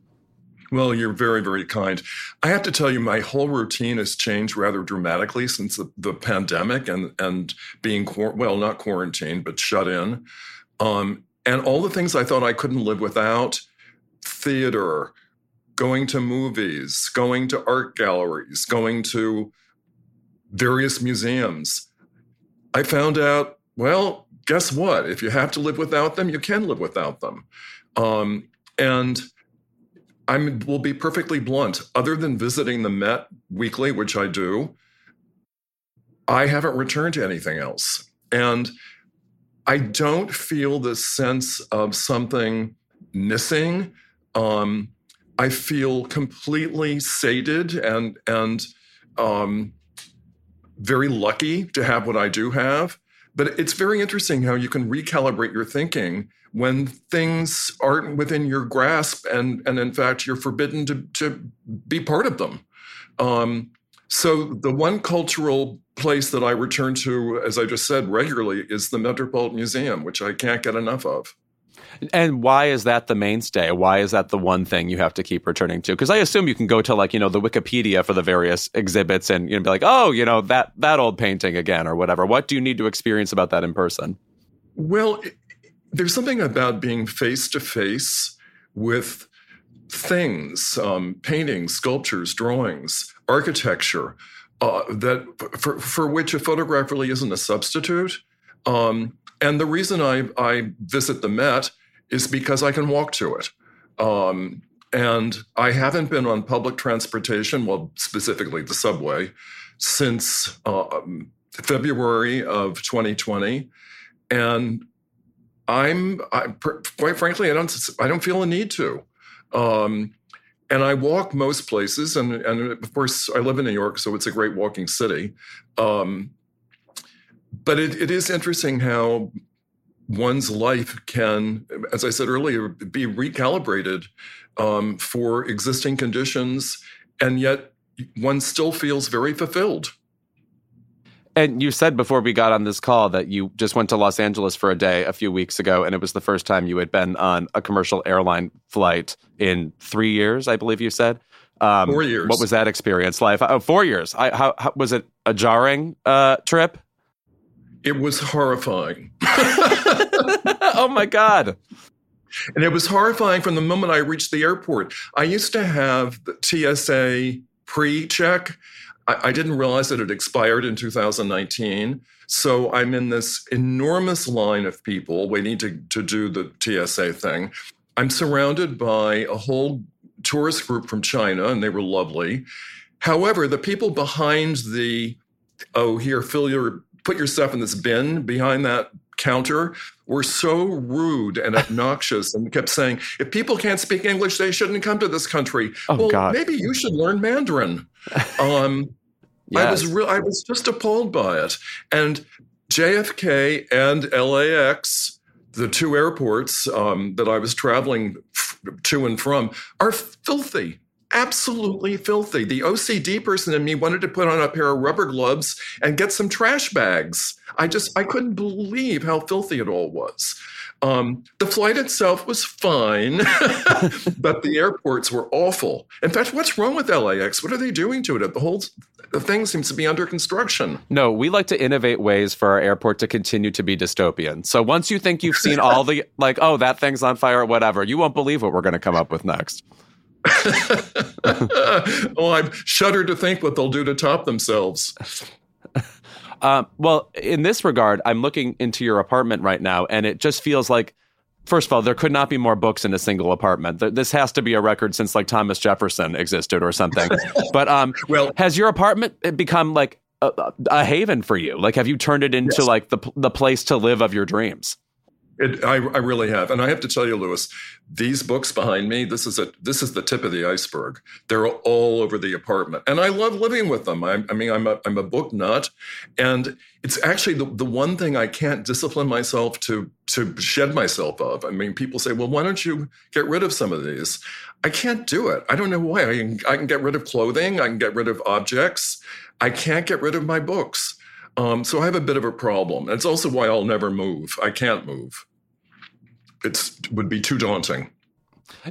Well, you're very, very kind. I have to tell you, my whole routine has changed rather dramatically since the, the pandemic and and being well, not quarantined, but shut in. Um, and all the things I thought I couldn't live without theater, going to movies, going to art galleries, going to various museums. I found out, well, guess what? If you have to live without them, you can live without them. Um, and I will be perfectly blunt. Other than visiting the Met weekly, which I do, I haven't returned to anything else. And I don't feel this sense of something missing. Um, I feel completely sated and and um, very lucky to have what I do have. But it's very interesting how you can recalibrate your thinking when things aren't within your grasp and and in fact you're forbidden to to be part of them. Um, so the one cultural place that I return to, as I just said, regularly is the Metropolitan Museum, which I can't get enough of. And why is that the mainstay? Why is that the one thing you have to keep returning to? Because I assume you can go to like you know the Wikipedia for the various exhibits and you know be like, oh, you know that that old painting again or whatever. What do you need to experience about that in person? Well, there's something about being face to face with things, um, paintings, sculptures, drawings, architecture, uh, that for, for which a photograph really isn't a substitute. Um, and the reason I, I visit the Met is because I can walk to it. Um, and I haven't been on public transportation, well, specifically the subway, since uh, February of 2020. And I'm I, quite frankly, I don't I don't feel a need to. Um, and I walk most places, and and of course I live in New York, so it's a great walking city. Um, but it, it is interesting how one's life can, as I said earlier, be recalibrated um, for existing conditions, and yet one still feels very fulfilled. And you said before we got on this call that you just went to Los Angeles for a day a few weeks ago, and it was the first time you had been on a commercial airline flight in three years, I believe you said. Um, four years. What was that experience like? Oh, four years. I, how, how, was it a jarring uh, trip? It was horrifying. (laughs) oh my god! And it was horrifying from the moment I reached the airport. I used to have the TSA pre-check. I, I didn't realize that it expired in 2019. So I'm in this enormous line of people waiting to, to do the TSA thing. I'm surrounded by a whole tourist group from China, and they were lovely. However, the people behind the oh, here, fill your put your stuff in this bin behind that counter were so rude and (laughs) obnoxious and kept saying, if people can't speak English, they shouldn't come to this country. Oh, well, God. maybe you should learn Mandarin. (laughs) Um, yes. I was real I was just appalled by it. And JFK and LAX, the two airports um, that I was traveling f- to and from, are filthy absolutely filthy. The OCD person in me wanted to put on a pair of rubber gloves and get some trash bags. I just I couldn't believe how filthy it all was. Um, the flight itself was fine, (laughs) but the airports were awful. In fact, what's wrong with LAX? What are they doing to it? The whole the thing seems to be under construction. No, we like to innovate ways for our airport to continue to be dystopian. So once you think you've seen all the like, oh, that thing's on fire or whatever, you won't believe what we're going to come up with next. (laughs) oh, I'm shudder to think what they'll do to top themselves. Uh, (laughs) well, in this regard, I'm looking into your apartment right now, and it just feels like, first of all, there could not be more books in a single apartment. This has to be a record since like Thomas Jefferson existed or something. (laughs) but um, well, has your apartment become like a, a, haven for you? Like, have you turned it into yes. like the the place to live of your dreams? It, I, I, really have, and I have to tell you, Louis, these books behind me. This is a this is the tip of the iceberg. They're all over the apartment, and I love living with them. I, I mean, I'm a I'm a book nut, and it's actually the, the one thing I can't discipline myself to to shed myself of. I mean, people say, "Well, why don't you get rid of some of these?" I can't do it. I don't know why. I can, I can get rid of clothing. I can get rid of objects. I can't get rid of my books. Um, so I have a bit of a problem. It's also why I'll never move. I can't move. It would be too daunting.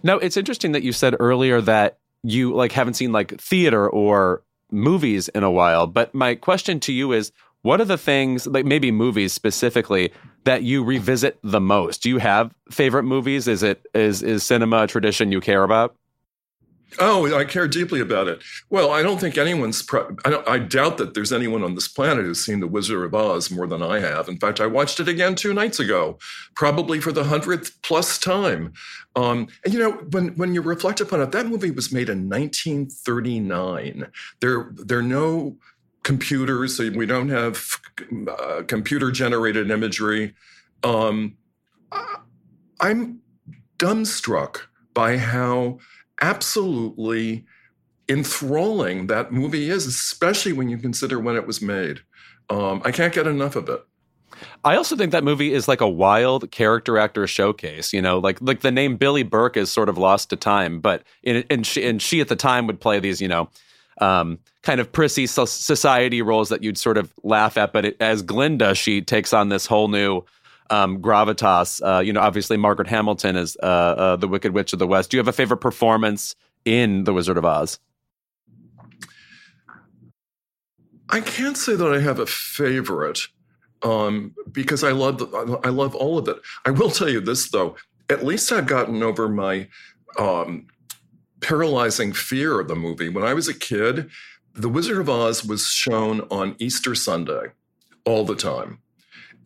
No, it's interesting that you said earlier that you like haven't seen like theater or movies in a while. But my question to you is, what are the things like maybe movies specifically that you revisit the most? Do you have favorite movies? Is it is is cinema a tradition you care about? Oh, I care deeply about it. Well, I don't think anyone's. Pro- I, I, doubt that there's anyone on this planet who's seen The Wizard of Oz more than I have. In fact, I watched it again two nights ago, probably for the hundredth plus time. Um, and you know, when when you reflect upon it, that movie was made in 1939. There there are no computers. So we don't have uh, computer generated imagery. Um, I'm dumbstruck by how absolutely enthralling that movie is, especially when you consider when it was made. Um, I can't get enough of it. I also think that movie is like a wild character actor showcase. You know, like like the name Billie Burke is sort of lost to time, but in, and she and she at the time would play these, you know, um, kind of prissy society roles that you'd sort of laugh at. But it, as Glinda, she takes on this whole new um, gravitas. Uh, you know, obviously Margaret Hamilton is uh, uh, the Wicked Witch of the West. Do you have a favorite performance in The Wizard of Oz? I can't say that I have a favorite um, because I love I love all of it. I will tell you this though: at least I've gotten over my um, paralyzing fear of the movie. When I was a kid, The Wizard of Oz was shown on Easter Sunday all the time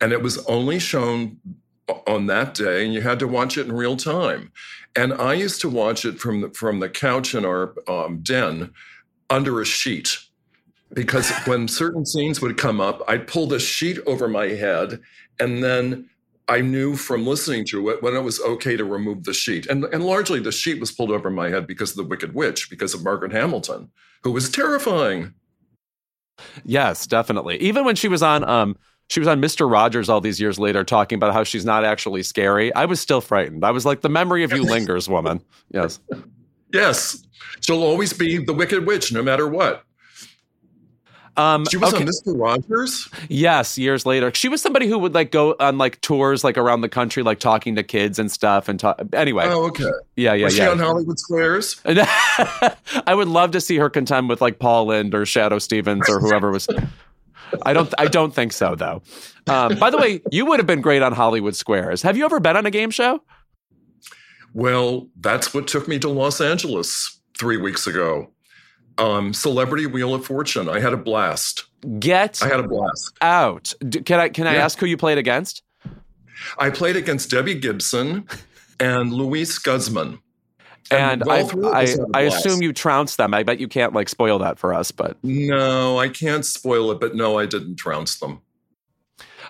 and it was only shown on that day and you had to watch it in real time. And i used to watch it from the, from the couch in our um, den under a sheet because (laughs) when certain scenes would come up i'd pull the sheet over my head and then i knew from listening to it when it was okay to remove the sheet. And, and largely the sheet was pulled over my head because of the wicked witch because of margaret hamilton who was terrifying. Yes definitely. Even when she was on um, she was on Mr. Rogers all these years later talking about how she's not actually scary. I was still frightened. I was like, the memory of you lingers, woman. Yes. Yes. She'll always be the Wicked Witch, no matter what. Um, She was okay. on Mr. Rogers. Yes, years later. She was somebody who would like go on like tours like around the country, like talking to kids and stuff. And talk. Anyway, Oh, okay. yeah, yeah, was she yeah. on Hollywood Squares? (laughs) I would love to see her contend with like Paul Lynde or Shadoe Stevens or (laughs) whoever was. I don't. I don't think so though. Um, by the way, you would have been great on Hollywood Squares. Have you ever been on a game show? Well, that's what took me to Los Angeles three weeks ago. Um, Celebrity Wheel of Fortune. I had a blast. Get I had a blast. out. D- Can I? Can I Yeah. ask who you played against? I played against Debbie Gibson (laughs) and Luis Guzmán. And all I, I, us had a I assume you trounced them. I bet you can't like spoil that for us, but No, I can't spoil it, but no, I didn't trounce them.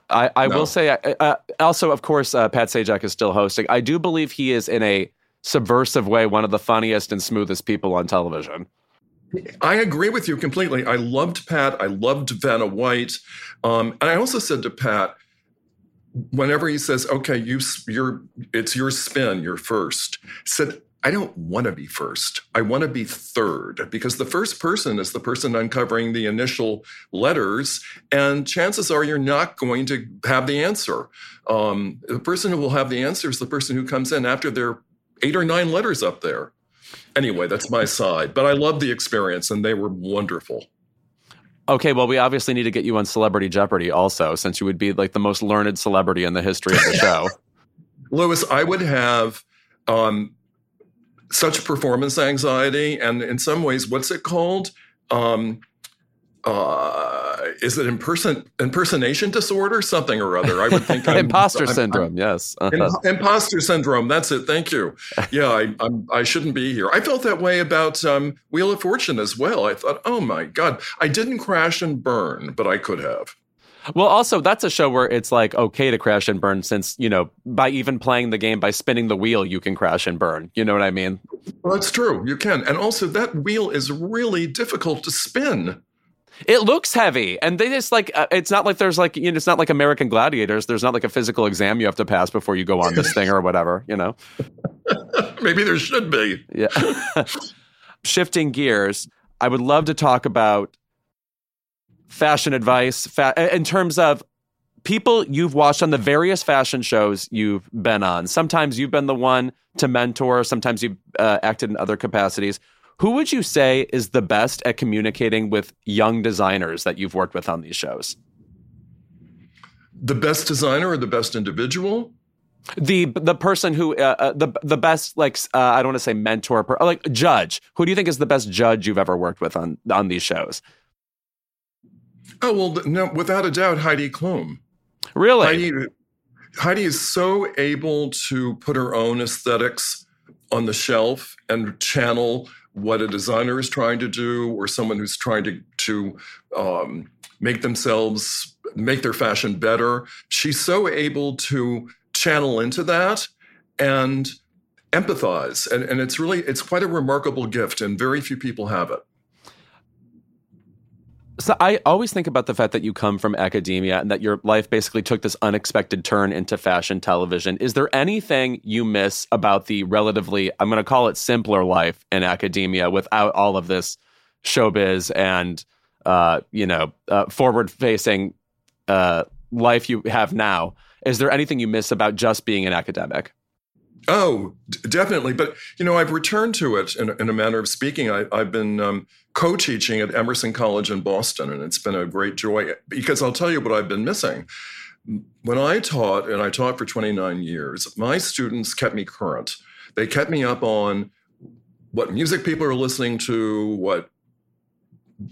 I, I No. will say, uh, also, of course, uh, Pat Sajak is still hosting. I do believe he is, in a subversive way, one of the funniest and smoothest people on television. I agree with you completely. I loved Pat. I loved Vanna White, um, and I also said to Pat, whenever he says, "Okay, you, you're, it's your spin, you're first," said, "I don't want to be first. I want to be third because the first person is the person uncovering the initial letters, and chances are you're not going to have the answer. Um, the person who will have the answer is the person who comes in after there are eight or nine letters up there." Anyway, that's my side. But I love the experience and they were wonderful. Okay, well, we obviously need to get you on Celebrity Jeopardy also, since you would be like the most learned celebrity in the history of the (laughs) show. Louis, I would have um, such performance anxiety. And in some ways, what's it called? Um, uh, is it imperson- impersonation disorder? Something or other. I would think (laughs) I'm, Imposter I'm- syndrome, yes. I'm- im- imposter syndrome. That's it. Thank you. (laughs) Yeah, I, I'm, I shouldn't be here. I felt that way about um, Wheel of Fortune as well. I thought, oh my God, I didn't crash and burn, but I could have. Well, also, that's a show where it's like okay to crash and burn, since, you know, by even playing the game, by spinning the wheel, you can crash and burn. You know what I mean? Well, that's true. You can. And also, that wheel is really difficult to spin. It looks heavy, and they just like uh, it's not like there's like you know it's not like American Gladiators. There's not like a physical exam you have to pass before you go on this thing or whatever. You know. (laughs) Maybe there should be. Yeah. (laughs) Shifting gears, I would love to talk about fashion advice fa- in terms of people you've watched on the various fashion shows you've been on. Sometimes you've been the one to mentor, sometimes you've uh, acted in other capacities. Who would you say is the best at communicating with young designers that you've worked with on these shows? The best designer or the best individual? The the person who uh, uh, the the best like uh, I don't want to say mentor, per, like judge. Who do you think is the best judge you've ever worked with on on these shows? Oh, well, no, without a doubt, Heidi Klum. Really? Heidi, Heidi is so able to put her own aesthetics on the shelf and channel what a designer is trying to do or someone who's trying to, to um, make themselves make their fashion better. She's so able to channel into that and empathize. And, and it's really, it's quite a remarkable gift, and very few people have it. So I always think about the fact that you come from academia and that your life basically took this unexpected turn into fashion television. Is there anything you miss about the relatively, I'm going to call it simpler life in academia without all of this showbiz and, uh, you know, uh, forward facing uh, life you have now? Is there anything you miss about just being an academic? Oh, d- definitely. But, you know, I've returned to it in, in a manner of speaking. I, I've been um, co teaching at Emerson College in Boston, and it's been a great joy because I'll tell you what I've been missing. When I taught, and I taught for 29 years, my students kept me current. They kept me up on what music people are listening to, what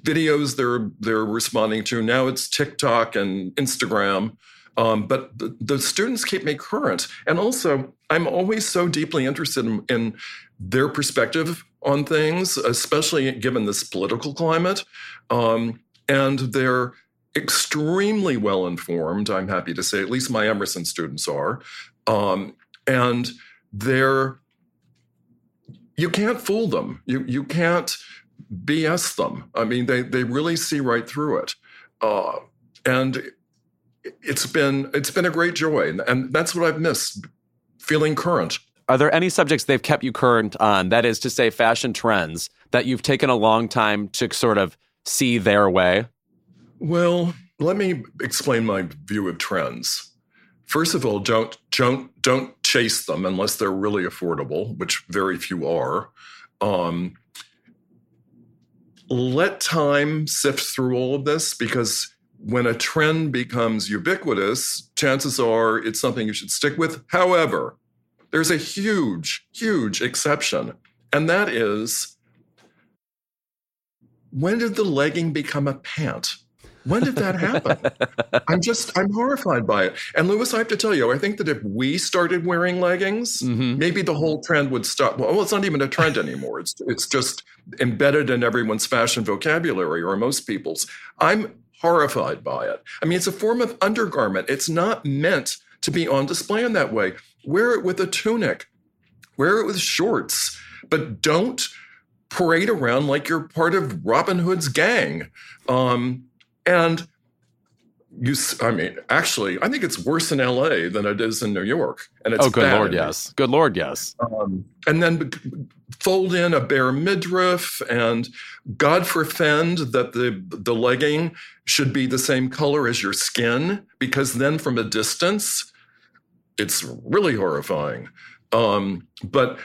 videos they're they're responding to. Now it's TikTok and Instagram. Um, but the, the, students keep me current. And also, I'm always so deeply interested in, in, their perspective on things, especially given this political climate. Um, and they're extremely well informed, I'm happy to say, at least my Emerson students are. Um, and they're, you can't fool them. You, you can't BS them. I mean, they, they really see right through it. Uh, and it's been it's been a great joy, and that's what I've missed, feeling current. Are there any subjects they've kept you current on? That is to say, fashion trends that you've taken a long time to sort of see their way. Well, let me explain my view of trends. First of all, don't don't don't chase them unless they're really affordable, which very few are. Um, let time sift through all of this because when a trend becomes ubiquitous, chances are it's something you should stick with. However, there's a huge, huge exception, and that is when did the legging become a pant? When did that happen? (laughs) I'm just, I'm horrified by it. And Louis, I have to tell you, I think that if we started wearing leggings, mm-hmm. maybe the whole trend would stop. Well, it's not even a trend anymore. It's, it's just embedded in everyone's fashion vocabulary or most people's. I'm horrified by it. I mean, it's a form of undergarment. It's not meant to be on display in that way. Wear it with a tunic, wear it with shorts, but don't parade around like you're part of Robin Hood's gang. Um, and you, I mean, actually, I think it's worse in LA than it is in New York. And it's oh, good lord, yes, good lord, yes. Um, and then fold in a bare midriff, and God forfend that the the legging should be the same color as your skin, because then from a distance, it's really horrifying. Um, but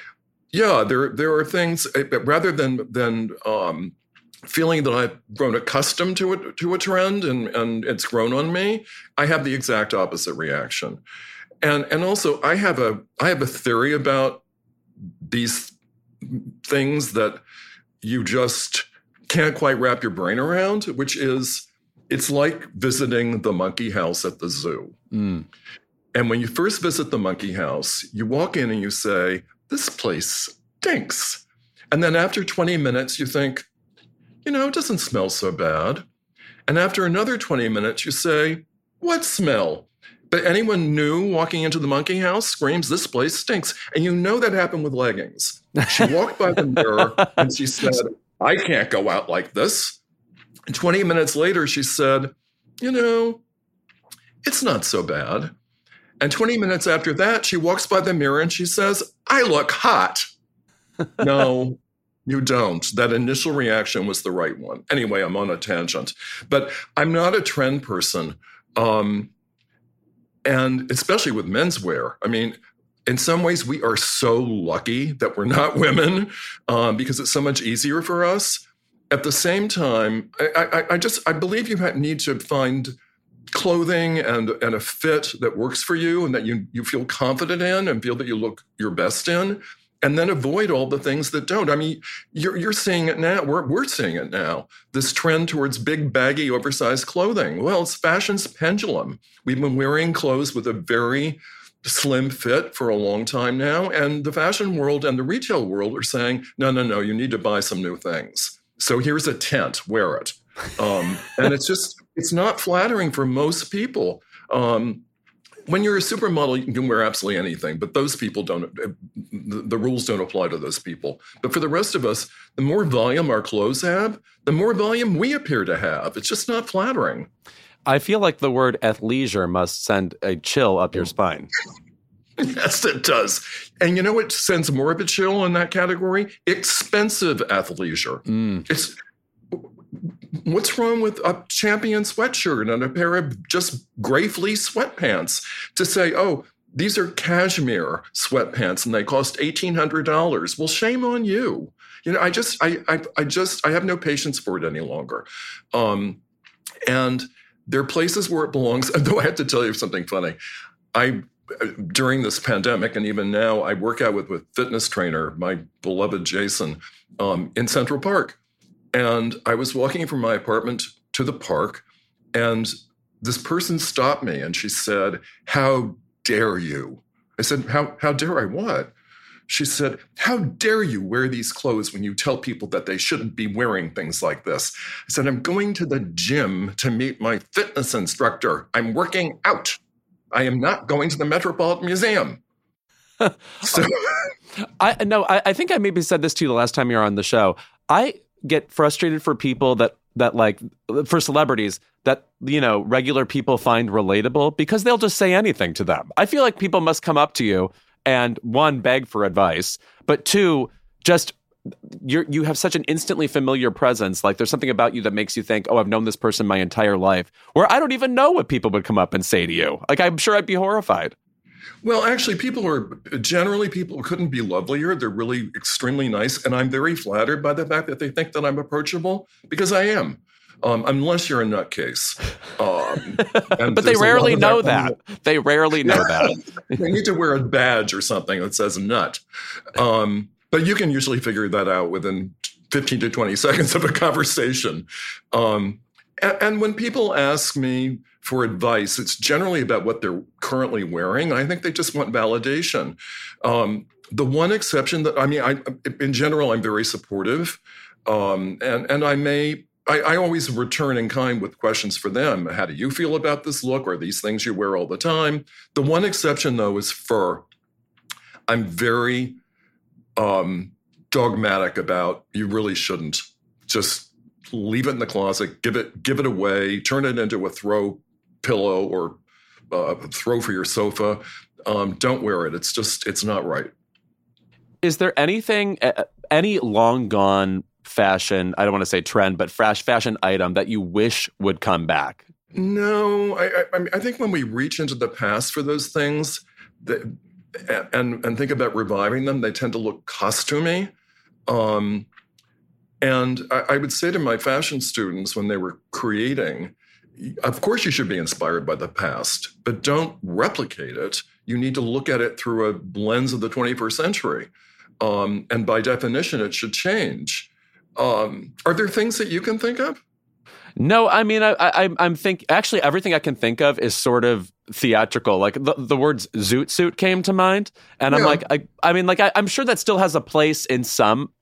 yeah, there there are things eh, rather than than um, feeling that I've grown accustomed to it to a trend and and it's grown on me, I have the exact opposite reaction. And and also I have a I have a theory about these things that you just can't quite wrap your brain around, which is it's like visiting the monkey house at the zoo. Mm. And when you first visit the monkey house, you walk in and you say, This place stinks. And then after 20 minutes, you think, you know, it doesn't smell so bad. And after another 20 minutes, you say, What smell? But anyone new walking into the monkey house screams, This place stinks. And you know that happened with leggings. She walked by the mirror and she said, I can't go out like this. And 20 minutes later, she said, You know, it's not so bad. And 20 minutes after that, she walks by the mirror and she says, I look hot. (laughs) no, you don't. That initial reaction was the right one. Anyway, I'm on a tangent, but I'm not a trend person. Um, and especially with menswear. I mean, in some ways, we are so lucky that we're not (laughs) women um, because it's so much easier for us. At the same time, I, I, I just I believe you need to find clothing and and a fit that works for you and that you you feel confident in and feel that you look your best in and then avoid all the things that don't. I mean, you're, you're seeing it now. We're, we're seeing it now. This trend towards big, baggy, oversized clothing. Well, it's fashion's pendulum. We've been wearing clothes with a very slim fit for a long time now. And the fashion world and the retail world are saying, no, no, no, you need to buy some new things. So here's a tent, wear it. Um, and it's just, it's not flattering for most people. Um, when you're a supermodel, you can wear absolutely anything, but those people don't, the, the, rules don't apply to those people. But for the rest of us, the more volume our clothes have, the more volume we appear to have. It's just not flattering. I feel like the word athleisure must send a chill up your spine. (laughs) yes, it does. And you know what sends more of a chill in that category? Expensive athleisure. Mm. It's what's wrong with a champion sweatshirt and a pair of just gray fleece sweatpants to say, oh, these are cashmere sweatpants and they cost $1,800. Well, shame on you. You know, I just, I, I, I just, I have no patience for it any longer. Um, and there are places where it belongs. (laughs) Though I have to tell you something funny. I, during this pandemic and even now, I work out with with fitness trainer, my beloved Jason, um, in Central Park. And I was walking from my apartment to the park, and this person stopped me and she said, How dare you? I said, How, how dare I what? She said, How dare you wear these clothes when you tell people that they shouldn't be wearing things like this? I said, I'm going to the gym to meet my fitness instructor. I'm working out. I am not going to the Metropolitan Museum. (laughs) so, I no, I, I think I maybe said this to you the last time you were on the show. I get frustrated for people that that like for celebrities that you know regular people find relatable because they'll just say anything to them. I feel like people must come up to you and one beg for advice, but two just you you have such an instantly familiar presence. Like there's something about you that makes you think, "Oh, I've known this person my entire life." Where I don't even know what people would come up and say to you. Like I'm sure I'd be horrified. Well, actually, people are generally people couldn't be lovelier. They're really extremely nice, and I'm very flattered by the fact that they think that I'm approachable because I am. Um, unless you're a nutcase. Um, (laughs) but they rarely know that. that. They rarely know that. (laughs) they need to wear a badge or something that says nut. Um, but you can usually figure that out within 15 to 20 (laughs) seconds of a conversation. Um, and, when people ask me for advice, it's generally about what they're currently wearing. I think they just want validation. Um, the one exception that I mean, I, in general, I'm very supportive, um, and and I may. I, I, always return in kind with questions for them. How do you feel about this look? Are these things you wear all the time? The one exception, though, is fur. I'm very um, dogmatic about you really shouldn't just leave it in the closet, give it give it away, turn it into a throw pillow or uh, throw for your sofa. Um, don't wear it. It's just it's not right. Is there anything any long gone fashion? I don't want to say trend, but fresh fashion item that you wish would come back? No, I, I, I, mean, I think when we reach into the past for those things, that, and and think about reviving them, they tend to look costumey. Um, and I, I would say to my fashion students when they were creating, of course you should be inspired by the past, but don't replicate it. You need to look at it through a lens of the 21st century. Um, and by definition, it should change. Um, are there things that you can think of? No, I mean, I, I, I'm think actually everything I can think of is sort of theatrical. Like the, the words "zoot suit" came to mind, and I'm like, I, I mean, like I, am sure that still has a place in some,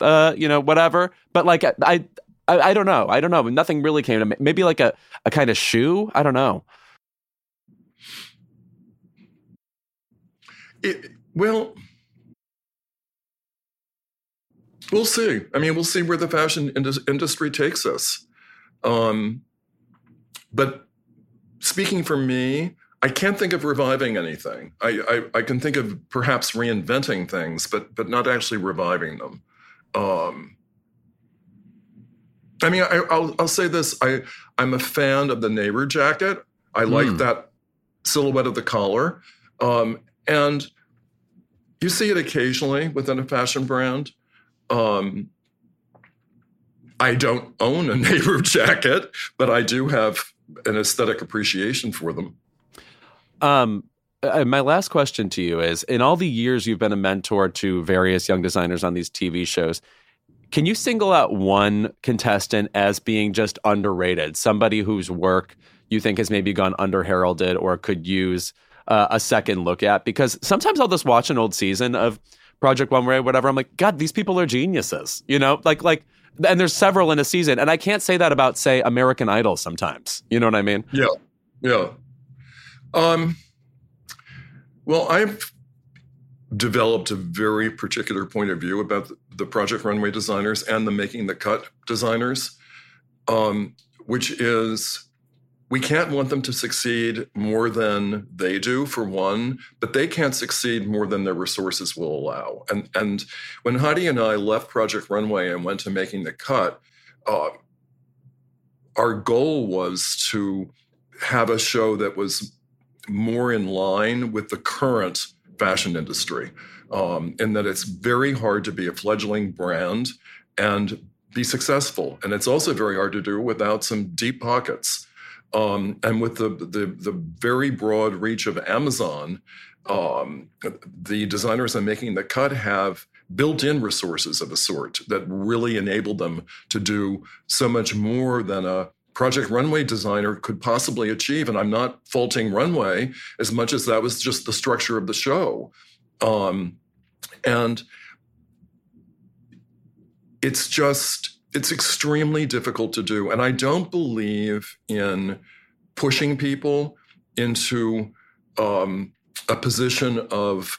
uh, you know, whatever. But like, I, I, I don't know. I don't know. Nothing really came to me. Maybe like a, a kind of shoe. I don't know. It, well, we'll see. I mean, we'll see where the fashion industry takes us. Um, but speaking for me, I can't think of reviving anything. I, I, I, can think of perhaps reinventing things, but but not actually reviving them. Um, I mean, I, will I'll say this: I I'm a fan of the Nehru jacket. I mm. like hmm. that silhouette of the collar, um, and you see it occasionally within a fashion brand. Um, I don't own a (laughs) Nehru jacket, but I do have an aesthetic appreciation for them. Um, uh, my last question to you is: In all the years you've been a mentor to various young designers on these TV shows, can you single out one contestant as being just underrated? Somebody whose work you think has maybe gone under heralded or could use uh, a second look at? Because sometimes I'll just watch an old season of Project Runway or whatever. I'm like, God, these people are geniuses. You know, like like, and there's several in a season, and I can't say that about say American Idol sometimes. You know what I mean? Yeah, yeah. Um. Well, I've developed a very particular point of view about the project runway designers and the making the cut designers, um, which is we can't want them to succeed more than they do for one but they can't succeed more than their resources will allow. And and when heidi and i left project runway and went to making the cut uh, our goal was to have a show that was more in line with the current fashion industry, um, in that it's very hard to be a fledgling brand and be successful, and it's also very hard to do without some deep pockets. Um, and with the, the, the very broad reach of Amazon, um, the designers I'm making the cut have built-in resources of a sort that really enable them to do so much more than a Project Runway designer could possibly achieve. And I'm not faulting Runway as much as that was just the structure of the show. Um, and it's just, it's extremely difficult to do. And I don't believe in pushing people into um, a position of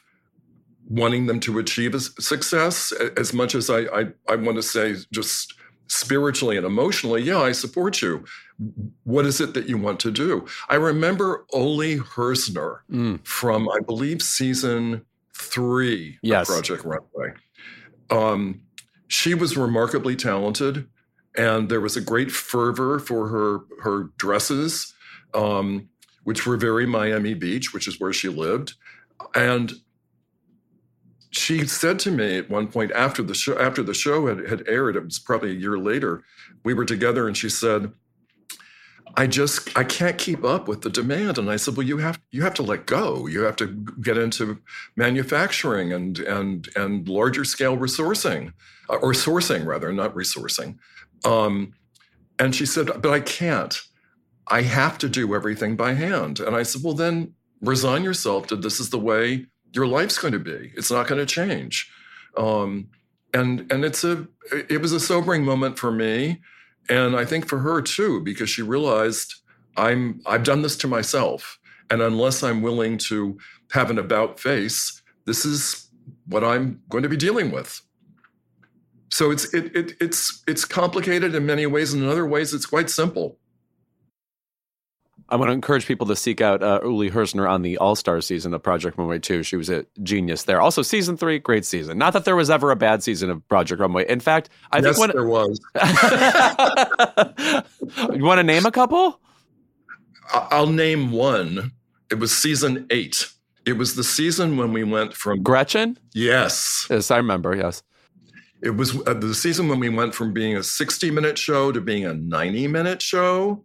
wanting them to achieve success as much as I, I, I want to say just spiritually and emotionally, yeah, I support you. What is it that you want to do? I remember Uli Herzner Mm. from, I believe, season three Yes. of Project Runway. Um, she was remarkably talented, and there was a great fervor for her her dresses, um, which were very Miami Beach, which is where she lived, and she said to me at one point after the show after the show had, had aired it was probably a year later we were together and she said i just i can't keep up with the demand. And i said well you have you have to let go. You have to get into manufacturing and and and larger scale resourcing uh, or sourcing rather not resourcing. Um, and she said but i can't. I have to do everything by hand. And i said well then resign yourself to this is the way your life's going to be. It's not going to change. Um, and and it's a it was a sobering moment for me, and I think for her too, because she realized I'm I've done this to myself, and unless I'm willing to have an about face, this is what I'm going to be dealing with. So it's it, it it's it's complicated in many ways, and in other ways, it's quite simple. I want to encourage people to seek out uh, Uli Herzner on the All Star season of Project Runway 2. She was a genius there. Also, season three, great season. Not that there was ever a bad season of Project Runway. In fact, I yes, think when there was. (laughs) you want to name a couple? I'll name one. It was season eight. It was the season when we went from Gretchen? yes, Yes, I remember. Yes. it was uh, the season when we went from being a 60 minute show to being a 90 minute show.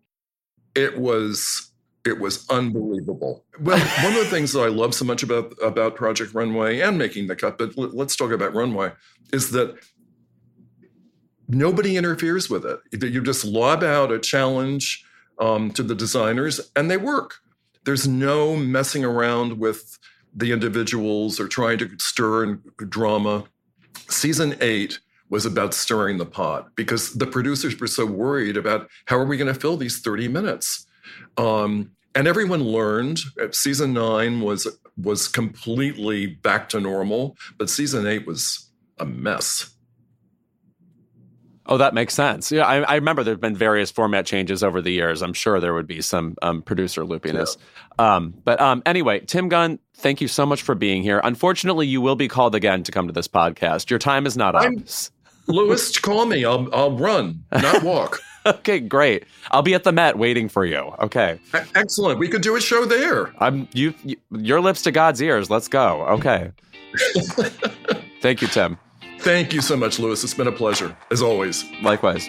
It was it was unbelievable. Well, (laughs) one of the things that I love so much about about Project Runway and making the cut, but l- let's talk about Runway, is that nobody interferes with it. You just lob out a challenge um, to the designers, and they work. There's no messing around with the individuals or trying to stir in drama. Season eight was about stirring the pot because the producers were so worried about how are we going to fill these 30 minutes. Um, and everyone learned. Uh, Season nine was was completely back to normal, but season eight was a mess. Oh, that makes sense. Yeah, I, I remember there have been various format changes over the years. I'm sure there would be some um, producer loopiness. Um, but um, anyway, Tim Gunn, thank you so much for being here. Unfortunately, you will be called again to come to this podcast. Your time is not up. Louis, call me. I'll I'll run, not walk. (laughs) okay, great. I'll be at the Met waiting for you. Okay. Excellent. We could do a show there. I'm you, you your lips to God's ears. Let's go. Okay. (laughs) Thank you, Tim. Thank you so much, Louis. It's been a pleasure, as always. Likewise.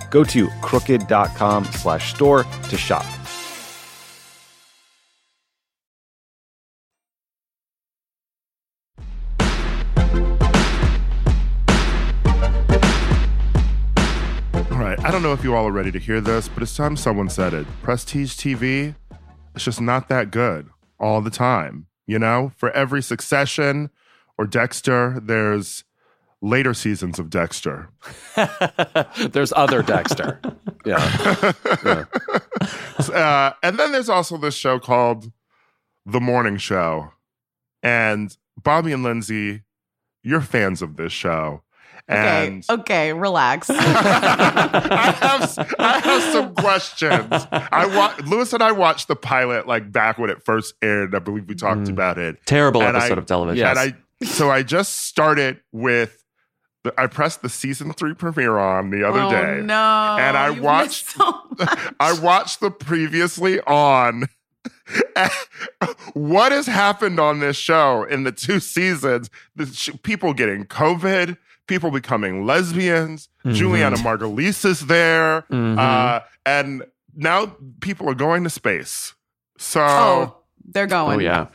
Go to crooked.com slash store to shop. All right. I don't know if you all are ready to hear this, but it's time someone said it. Prestige TV, it's just not that good all the time. You know, for every succession or Dexter, there's later seasons of Dexter. (laughs) There's other Dexter. Yeah. (laughs) Yeah. uh, and then there's also this show called The Morning Show. And Bobby and Lindsey, you're fans of this show. And okay, okay, relax. (laughs) I have I have some questions. I wa- Louis and I watched the pilot like back when it first aired. I believe we talked Mm. about it. Terrible And episode I- of television. Yes. And I so I just started with the, I pressed the season three premiere on the other oh, day. No. And I you've watched- so much. (laughs) I watched the previously on (laughs) what has happened on this show in the two seasons? The sh- people getting COVID, people becoming lesbians. Mhm. Julianna Margulies is there, Mhm. uh, and now people are going to space. So Oh, they're going. oh yeah.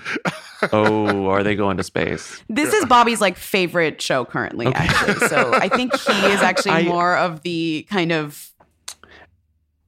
Oh, are they going to space? (laughs) This is Bobby's like favorite show currently, Okay. actually. So I think he is actually (laughs) I- more of the kind of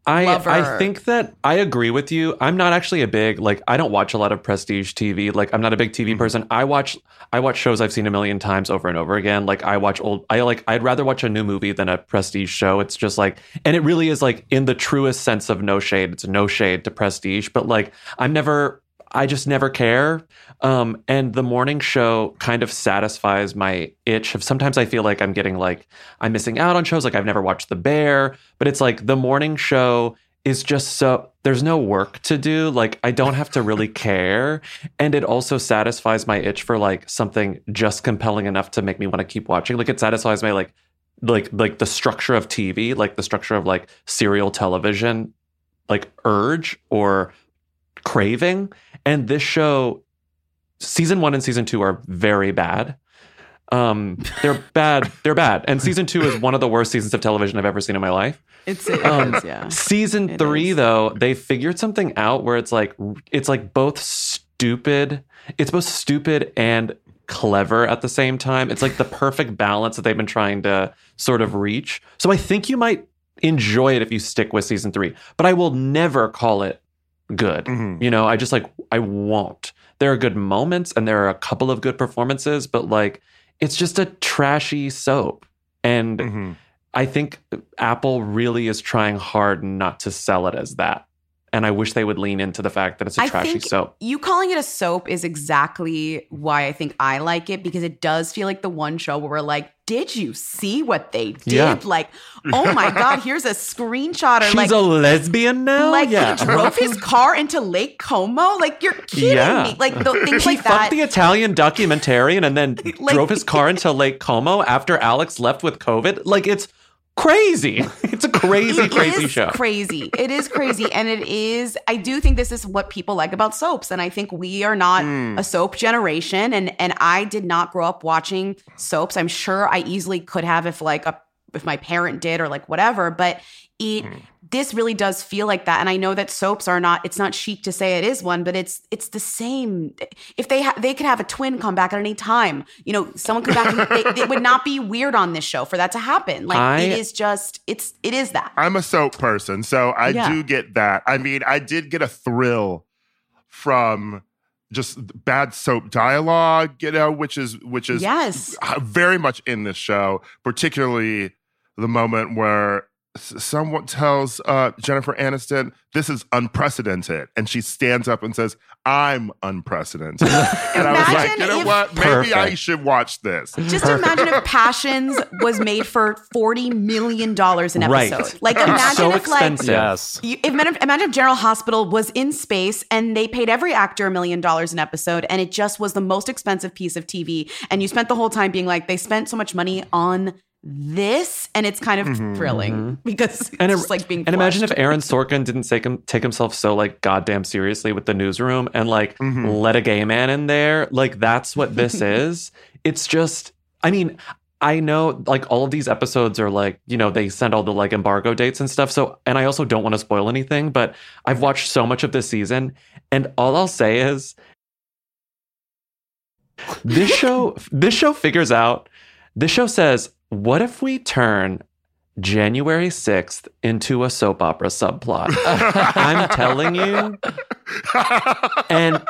I Lover. I think that I agree with you. I'm not actually a big like I don't watch a lot of prestige TV. Like I'm not a big TV Mhm. person. I watch I watch shows I've seen a million times over and over again. Like I watch old I like I'd rather watch a new movie than a prestige show. It's just like and it really is like in the truest sense of no shade. It's no shade to prestige, but like I'm never I just never care. Um, and the morning show kind of satisfies my itch of sometimes I feel like I'm getting like I'm missing out on shows. Like I've never watched The Bear, but it's like the morning show is just so there's no work to do. Like I don't have to really care. And it also satisfies my itch for like something just compelling enough to make me want to keep watching. Like it satisfies my like like like the structure of TV, like the structure of like serial television, like urge or craving. And this show, season one and season two are very bad. Um, they're (laughs) bad. They're bad. And season two is one of the worst seasons of television I've ever seen in my life. it's it Um, is, yeah. Season It three, is. though, they figured something out where it's like it's like both stupid. It's both stupid and clever at the same time. It's like the perfect balance that they've been trying to sort of reach. So I think you might enjoy it if you stick with season three, but I will never call it good. Mhm. You know, I just like I won't. There are good moments and there are a couple of good performances, but like it's just a trashy soap. And Mhm. I think Apple really is trying hard not to sell it as that. And I wish they would lean into the fact that it's a I trashy think soap. you calling it a soap is exactly why I think I like it because it does feel like the one show where we're like, did you see what they did? Yeah. Like, oh my (laughs) God, here's a screenshot or She's like a lesbian now? like yeah. he drove his (laughs) car into Lake Como. Like you're kidding Yeah. me. Like the (laughs) things he like fucked that. the Italian documentarian and then Like- drove his car into Lake Como after Alex left with COVID. Like it's crazy. (laughs) It's a crazy, It crazy is show. Crazy. It is crazy. And it is, I do think this is what people like about soaps. And I think we are not Mm. a soap generation. And and I did not grow up watching soaps. I'm sure I easily could have if like a if my parent did or like whatever. But it Mm. This really does feel like that. And I know that soaps are not, it's not chic to say it is one, but it's it's the same. If they ha- they could have a twin come back at any time, you know, someone come back they, it would not be weird on this show for that to happen. Like I- it is just it's it is that. I'm a soap person, so I Yeah. do get that. I mean, I did get a thrill from just bad soap dialogue, you know, which is which is Yes. uh, very much in this show, particularly the moment where s- someone tells uh, Jennifer Aniston, "This is unprecedented," and she stands up and says, "I'm unprecedented." (laughs) and I was like, you know if- what? Maybe I should watch this. Just imagine if Passions was made for forty million dollars an Right. episode. Like imagine so if like. Yes. you, if, imagine imagine if General Hospital was in space and they paid every actor a million dollars an episode and it just was the most expensive piece of TV and you spent the whole time being like they spent so much money on this and it's kind of Mhm. thrilling (laughs) because it's And it- just like being And imagine if Aaron Sorkin didn't take him take himself so like goddamn seriously with the newsroom and like Mhm. let a gay man in there. Like that's what this (laughs) is. It's just I mean, I know like all of these episodes are like, you know, they send all the like embargo dates and stuff. So and I also don't want to spoil anything, but I've watched so much of this season and all I'll say is this (laughs) show this show figures out this show says, what if we turn January 6th into a soap opera subplot? (laughs) I'm telling you. And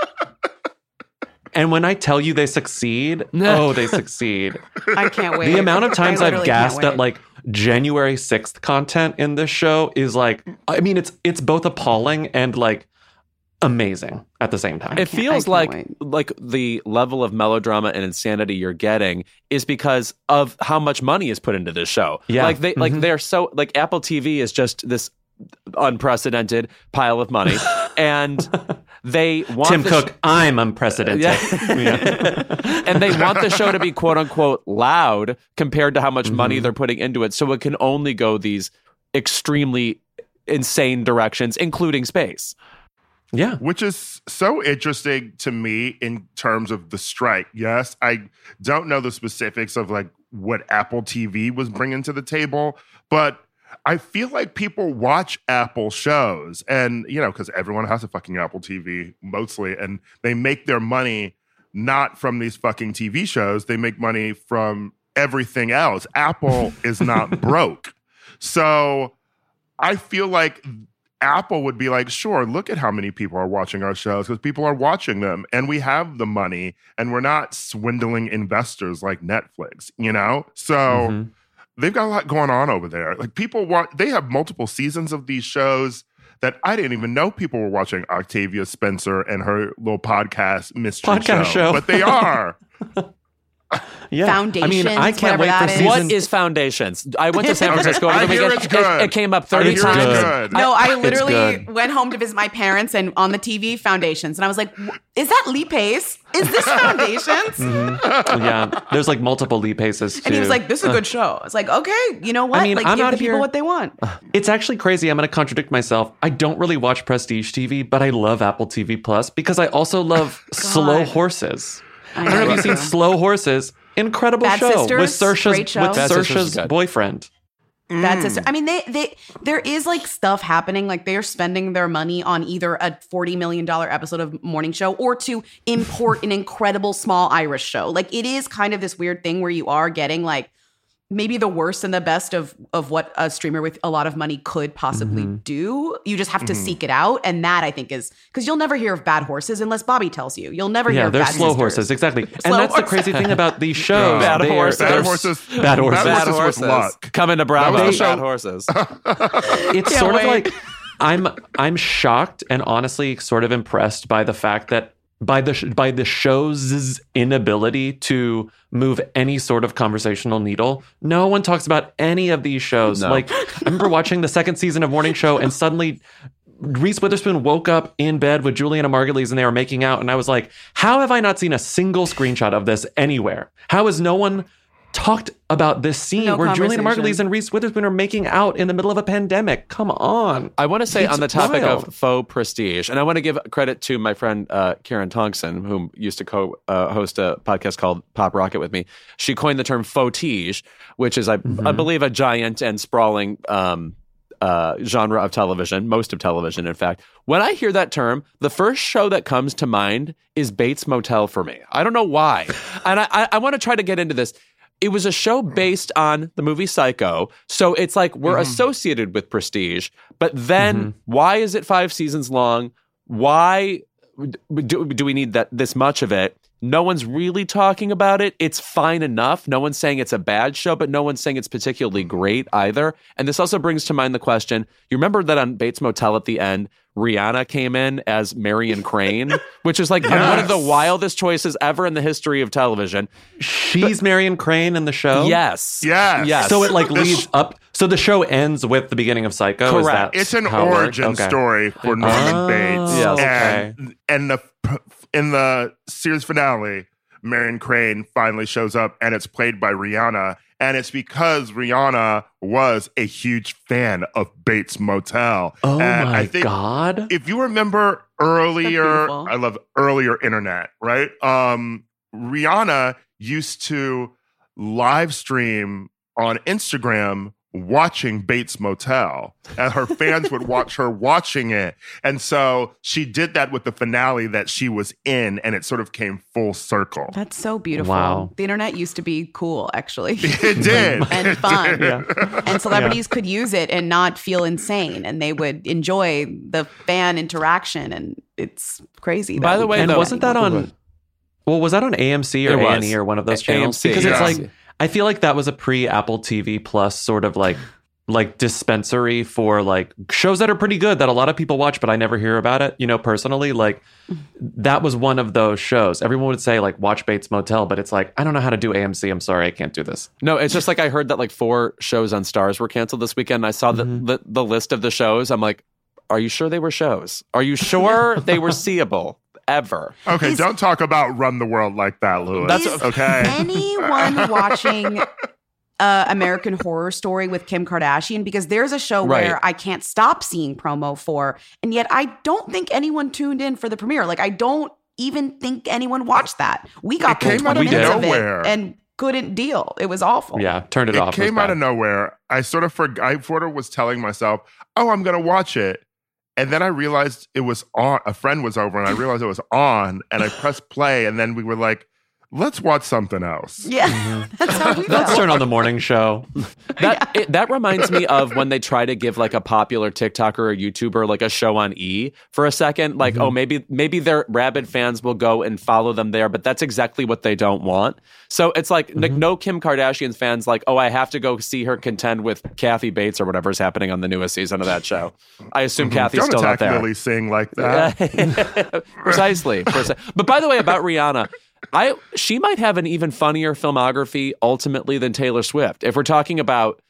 and when I tell you they succeed, oh, they succeed. I can't wait. The amount of times I I've literally gasped at like January 6th content in this show is like I mean it's it's both appalling and like amazing at the same time. It feels like wait. like the level of melodrama and insanity you're getting is because of how much money is put into this show. Yeah. Like they like Mhm. they're so like Apple TV is just this unprecedented pile of money (laughs) and they want Tim the Cook, sh- I'm unprecedented. (laughs) Yeah. and they want the show to be quote unquote loud compared to how much money Mhm. they're putting into it. So it can only go these extremely insane directions, including space. Yeah. which is so interesting to me in terms of the strike. Yes, I don't know the specifics of like what Apple TV was bringing to the table, but I feel like people watch Apple shows and, you know, because everyone has a fucking Apple TV mostly, and they make their money not from these fucking TV shows, they make money from everything else. Apple is not (laughs) broke. So I feel like Apple would be like, sure, look at how many people are watching our shows because people are watching them and we have the money and we're not swindling investors like Netflix, you know? So Mhm. they've got a lot going on over there. Like people want, they have multiple seasons of these shows that I didn't even know people were watching Octavia Spencer and her little podcast mystery Podcast show. But they are. (laughs) Yeah. Foundations, I mean, I can't wait for season. What is Foundations? I went to San (laughs) Francisco over I the hear it's good. It, it came up 30 hear times. good. good. No, I literally went home to visit my parents and on the TV Foundations, and I was like, "Is that Lee Pace? Is this (laughs) Foundations?" Mm-hmm. yeah. There's like multiple Lee Paces too. And he was like, "This is a good show." I was like, "Okay, you know what? I mean, like, I'm give out the people here- what they want." It's actually crazy. I'm going to contradict myself. I don't really watch Prestige TV, but I love Apple TV Plus because I also love (laughs) Slow Horses. I don't know if you've seen Slow Horses. Incredible Bad show Sisters, with Saoirse's great show. with Bad Sisters is Saoirse's good. boyfriend. That's mm. sister. I mean, they they there is like stuff happening. Like they are spending their money on either a forty million dollar episode of morning show or to import an incredible small Irish show. Like it is kind of this weird thing where you are getting like maybe the worst and the best of of what a streamer with a lot of money could possibly Mm-hmm. do. You just have to seek it out, and that I think is because you'll never hear of bad horses unless Bobby tells you. You'll never hear Yeah, of they're bad slow sisters. horses, exactly. (laughs) and Slow that's the crazy thing about these (laughs) shows. Bad They are- horses. Bad horses. Bad horses. Bad Bad horses with horses. luck. Coming to Bravo. That was Bad horses. (laughs) it's Can't sort wait. of like I'm I'm shocked and honestly sort of impressed by the fact that by the sh- by the show's inability to move any sort of conversational needle. No one talks about any of these shows. No. Like I remember watching the second season of Morning Show and suddenly Reese Witherspoon woke up in bed with Julianna Margulies and they were making out and I was like, how have I not seen a single screenshot of this anywhere? How has no one talked about this scene No where Julianna conversation. Margulies and Reese Witherspoon are making out in the middle of a pandemic? Come on. I want to say It's on the topic wild. of faux prestige, and I want to give credit to my friend uh, Karen Tongson, who used to co uh, host a podcast called Pop Rocket with me. She coined the term faux-tige, which is, I, I believe, a giant and sprawling um, uh, genre of television, most of television, in fact. When I hear that term, the first show that comes to mind is Bates Motel for me. I don't know why. (laughs) and I, I, I want to try to get into this. It was a show based on the movie Psycho. So it's like we're mm-hmm. associated with prestige. But then mm-hmm. why is it five seasons long? Why do, do we need that this much of it? No one's really talking about it. It's fine enough. No one's saying it's a bad show, but no one's saying it's particularly great either. And this also brings to mind the question you remember that on Bates Motel at the end, Rihanna came in as Marion Crane, (laughs) which is like one of the wildest choices ever in the history of television. She's Marion Crane in the show. Yes. Yes. Yes. So it like This- leads up. So the show ends with the beginning of Psycho. Is Correct. that It's an how it works? origin Okay. story for Norman Oh, Bates. Yes. And, and the in the series finale, Marion Crane finally shows up and it's played by Rihanna. And it's because Rihanna was a huge fan of Bates Motel. Oh and my I think god. if you remember earlier. I love earlier internet, right? Um, Rihanna used to live stream on Instagram watching Bates Motel, and her fans would watch her watching it. And so she did that with the finale that she was in, and it sort of came full circle. That's so beautiful. Wow. The internet used to be cool, actually. (laughs) It did. and It fun. did. and celebrities could use it and not feel insane and they would enjoy the fan interaction and it's crazy. By the way, and though- wasn't that on? Well, was that on AMC or It was. A&E or one of those channels? AMC, because it's yeah. like I feel like that was a pre Apple TV Plus sort of like like dispensary for like shows that are pretty good that a lot of people watch, but I never hear about it. You know, personally, like that was one of those shows. Everyone would say like watch Bates Motel, but it's like I don't know how to do AMC. I'm sorry, I can't do this. No, it's just like I heard that like four shows on Starz were canceled this weekend. I saw the, mm-hmm. the the list of the shows. I'm like, are you sure they were shows? Are you sure they were (laughs) seeable ever? Okay, Is- don't talk about Run the World like that, Louis. That's Is okay. anyone (laughs) watching uh, American Horror Story with Kim Kardashian because there's a show Right. where I can't stop seeing promo for, and yet I don't think anyone tuned in for the premiere. Like I don't even think anyone watched that. We got It came full out 20 of minutes of nowhere. it and couldn't deal. It was awful. Yeah, turned it, it off. It came out of nowhere. I sort of forgot. I sort of was telling myself, "Oh, I'm gonna watch it," and then I realized it was on. A friend was over, and I (laughs) realized it was on, and I pressed play, and then we were like, "Let's watch something else." Yeah, mm-hmm. (laughs) that's how we Let's turn on the morning show. (laughs) That it, that reminds me of when they try to give like a popular TikToker or YouTuber like a show on E for a second. Like, mm-hmm. oh, maybe maybe their rabid fans will go and follow them there, but that's exactly what they don't want. So it's like like, mm-hmm. no Kim Kardashian's fans like, oh, I have to go see her contend with Kathy Bates or whatever is happening on the newest season of that show. I assume Kathy's Don't still not attack there. Lilly Singh like that. (laughs) precisely, preci- But by the way, about Rihanna, I she might have an even funnier filmography ultimately than Taylor Swift. If we're talking about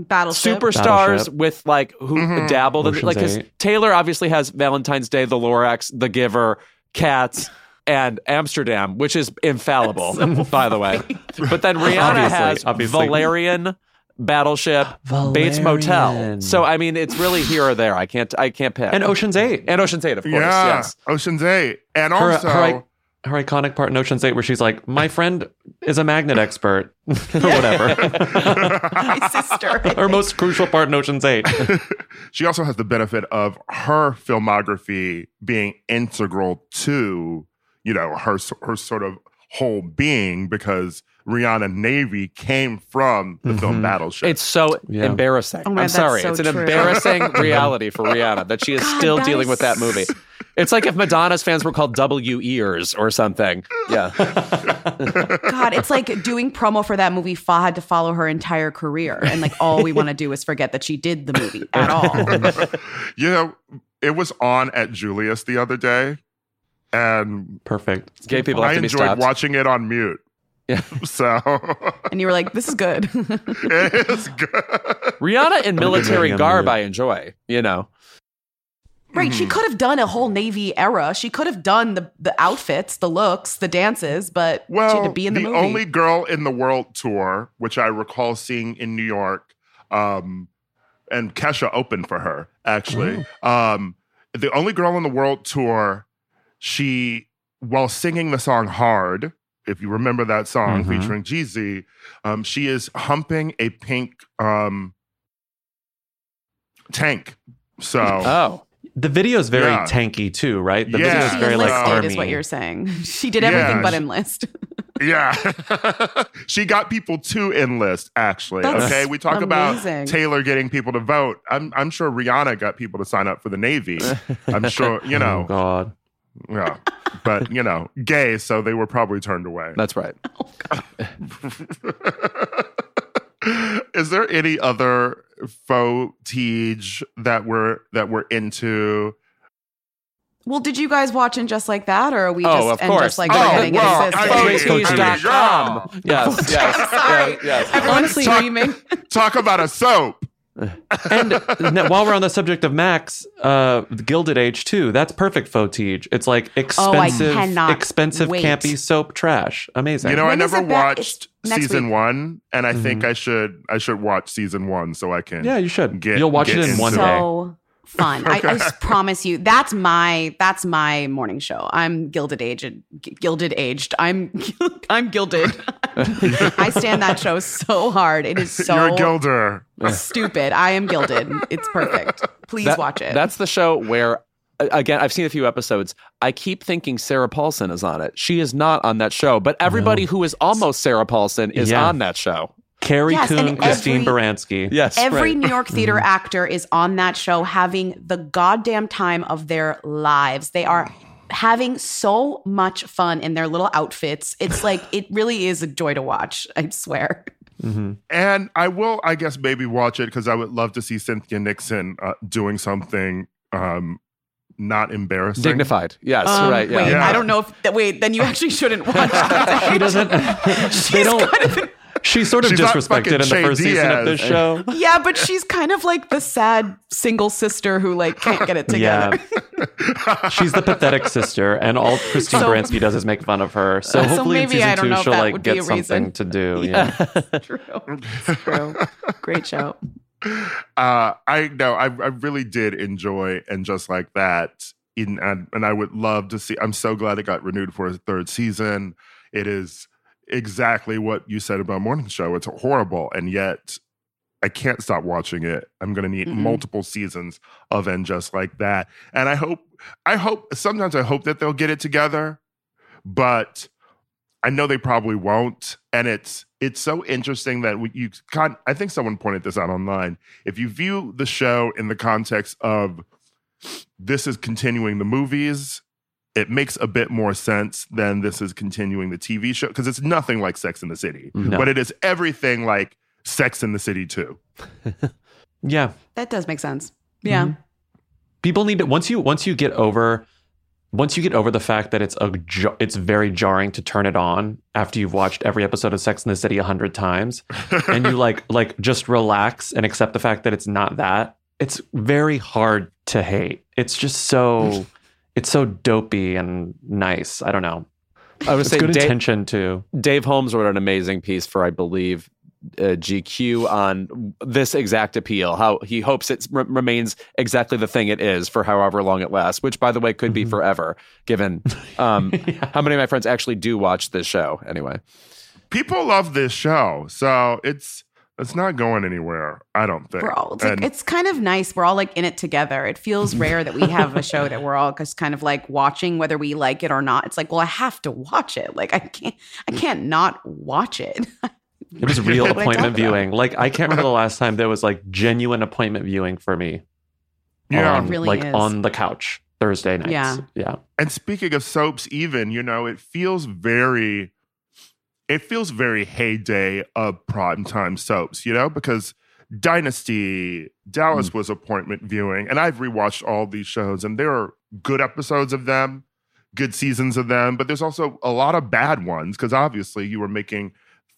Battleship. superstars Battleship. with like who Mhm. dabbled in Ocean's like 'cause Eight. Taylor obviously has Valentine's Day, The Lorax, The Giver, Cats. And Amsterdam, which is infallible, (laughs) by the way. But then Rihanna Obviously, has obviously. Valerian, Battleship, Bates Motel. So I mean, it's really here or there. I can't, I can't pick. And Ocean's Eight. and Ocean's Eight, of course. yeah, Yes. Ocean's Eight, and Her, also her, i- her iconic part in Ocean's Eight where she's like, my friend is a magnet expert. (laughs) or whatever. (laughs) My sister. her most crucial part in Ocean's Eight. (laughs) she also has the benefit of her filmography being integral to you know her her sort of whole being because Rihanna Navy came from the film Mhm. Battleship. It's so Yeah. embarrassing. Oh my I'm sorry. that's it's an true. embarrassing reality for Rihanna that she is God, still dealing is with that movie. It's like if Madonna's fans were called W ears or something. Yeah. (laughs) God, it's like doing promo for that movie fa- had to follow her entire career. And like all we want to do is forget that she did the movie at all. (laughs) you know, it was on at Julius the other day, and Perfect. Gay people have I to enjoyed stopped. watching it on mute. Yeah. (laughs) So And you were like, this is good. it's good. Rihanna in military garb. I enjoy. You know. Right. Mm-hmm. She could have done a whole Navy era. She could have done the, the outfits, the looks, the dances, but she had to be in the, movie. only girl in the world tour, which I recall seeing in New York, um, and Kesha opened for her actually. Um, the only girl in the world tour, she while singing the song "Hard," if you remember that song Mhm. featuring Jeezy, um, she is humping a pink um, tank. So Oh. The video is very Yeah. tanky too, right? The Yeah. video is she very like enlisted, army. is what you're saying. (laughs) She did everything Yeah, but she- enlist. (laughs) Yeah. (laughs) she got people to enlist, actually. That's okay. We talk amazing. about Taylor getting people to vote. I'm I'm sure Rihanna got people to sign up for the Navy. I'm sure, you Oh know. God. yeah. But you know, gay, so they were probably turned away. That's right. Oh, is there any other faux teage that we're that we're into? well, did you guys watch and just like that, or are we Oh, just of and course. just like Oh, forgetting well, it existed? I mean, Prestige.com. Yes, (laughs) yes, Sorry. yes, yes. Everyone's Talk- screaming. Talk about a soap. And now, while we're on the subject of Max, uh, Gilded Age too. That's perfect faux-tige. It's like Oh, expensive, cannot expensive wait. campy soap trash. Amazing. You know, I never watched season week. one, and I think I should I should watch season one so I can. yeah, you should. Get- You'll watch get it in one it. day. so fun. I, I just (laughs) promise you, that's my that's my morning show. I'm gilded aged, g- gilded aged. I'm (laughs) I'm gilded. (laughs) I stand that show so hard. It is so (laughs) You're a gilder. stupid. I am gilded. It's perfect. Please That- watch it. That's the show where, a- again, I've seen a few episodes. I keep thinking Sarah Paulson is on it. She is not on that show, but everybody who is almost Sarah Paulson is Yeah. on that show. Carrie Yes, and Coon, Christine every- Baranski. Yes. Every right. New York theater Mm-hmm. actor is on that show having the goddamn time of their lives. They are having so much fun in their little outfits. It's like (laughs) it really is a joy to watch, I swear. Mhm. And I will, I guess, maybe watch it because I would love to see Cynthia Nixon uh, doing something um, not embarrassing. Dignified. Yes. Um, right. Yeah. Wait, Yeah. I don't know if that wait, then you actually shouldn't watch (laughs) it. She doesn't. (laughs) She's they don't. kind of She's sort of She's disrespected in the Shay first season of this show. (laughs) Yeah, but she's kind of like the sad single sister who like can't get it together. Yeah. (laughs) She's the pathetic sister, and all Christine So- Baranski does is make fun of her. So So hopefully in maybe I season don't two know if she'll that like would be get a something reason. to do. (laughs) Yeah. true. It's true. Great show. uh, I know I, I really did enjoy and just like that. In, and, and I would love to see. I'm so glad it got renewed for a third season. It is exactly what you said about morning show. It's horrible, and yet I can't stop watching it. I'm going to need Mm-mm. multiple seasons of and just like that. And I hope, I hope sometimes I hope that they'll get it together, but I know they probably won't. And it's it's so interesting that we, you can I think someone pointed this out online. If you view the show in the context of this is continuing the movies, it makes a bit more sense than this is continuing the TV show because it's nothing like Sex in the City, No. but it is everything like Sex in the City too. (laughs) Yeah. That does make sense. Yeah. Mhm. People need to once you once you get over once you get over the fact that it's a it's very jarring to turn it on after you've watched every episode of Sex in the City a hundred times, and you like (laughs) like just relax and accept the fact that it's not that. It's very hard to hate. It's just so (laughs) it's so dopey and nice. I don't know. I would It's say good Dave, intention too. Dave Holmes wrote an amazing piece for, I believe, uh, GQ on this exact appeal. How he hopes it r- remains exactly the thing it is for however long it lasts. Which, by the way, could be Mhm. forever, given um, (laughs) Yeah. how many of my friends actually do watch this show. Anyway, People love this show, so it's it's not going anywhere. I don't think. We're all it's, like, And- it's kind of nice. We're all like in it together. It feels (laughs) rare that we have a show that we're all just kind of like watching, whether we like it or not. It's like, well, I have to watch it. Like I can't, I mm. can't not watch it. (laughs) It was real (laughs) appointment talk about. viewing. Like I can't remember the last time there was like genuine appointment viewing for me. yeah, on, really like is. on the couch Thursday nights. Yeah. yeah. And speaking of soaps, even you know, it feels very, it feels very heyday of primetime soaps. You know, because Dynasty, Dallas was appointment viewing, and I've rewatched all these shows, and there are good episodes of them, good seasons of them, but there's also a lot of bad ones because obviously you were making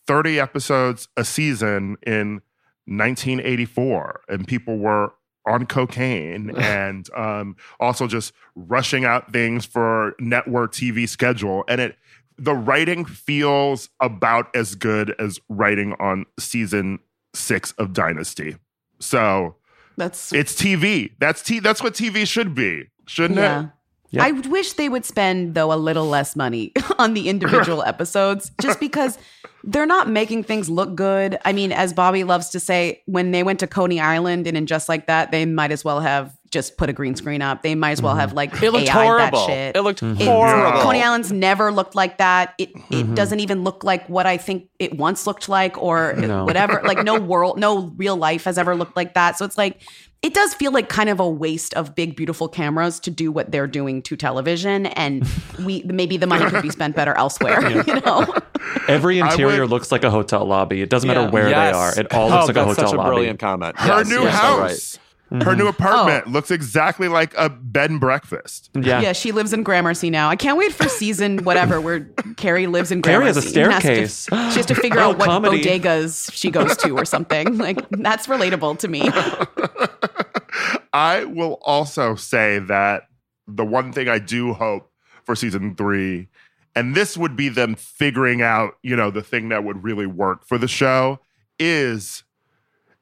30 episodes a season in 1984, and people were on cocaine (laughs) and um, also just rushing out things for network TV schedule. And it the writing feels about as good as writing on season six of Dynasty. So That's it's TV. That's t- that's what TV should be, shouldn't yeah. it? Yeah. I wish they would spend though a little less money (laughs) on the individual (laughs) episodes just because they're not making things look good. I mean, as Bobby loves to say, when they went to Coney Island and in just like that, they might as well have just put a green screen up. They might as well have like it looked AI'd horrible. That shit. It looked Mhm. It- horrible. Coney Island's never looked like that. It it Mhm. doesn't even look like what I think it once looked like, or No. whatever. Like no world, no real life has ever looked like that. So it's like it does feel like kind of a waste of big beautiful cameras to do what they're doing to television, and we maybe the money could be spent better elsewhere. (laughs) You know, Every interior would- looks like a hotel lobby. It doesn't matter where Yes. they are. It all Oh, looks like a that's hotel such a lobby. brilliant comment. Her Yes, new you're so house. Right. Her new Mhm. apartment looks exactly like a bed and breakfast. Yeah. yeah. She lives in Gramercy now. I can't wait for season whatever where Carrie lives in Carrie Gramercy. has a and to- staircase. she has to (gasps) figure Oh, out what comedy. bodegas she goes to or something. (laughs) Like that's relatable to me. (laughs) I will also say that the one thing I do hope for season three, and this would be them figuring out, you know, the thing that would really work for the show, is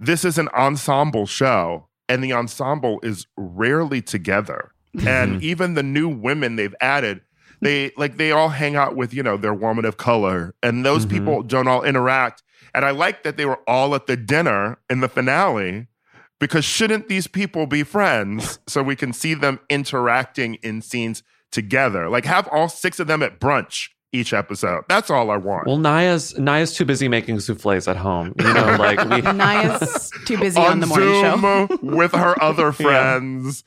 this is an ensemble show, and the ensemble is rarely together. And even the new women they've added, they like they all hang out with, you know, their woman of color, and those Mhm. people don't all interact. And I like that they were all at the dinner in the finale because shouldn't these people be friends so we can see them interacting in scenes together? Like have all six of them at brunch each episode. That's all I want. Well, Nya's Nya's too busy making souffles at home. You know, (laughs) like we (laughs) Nya's too busy on, the morning Zoom show. (laughs) with her other friends.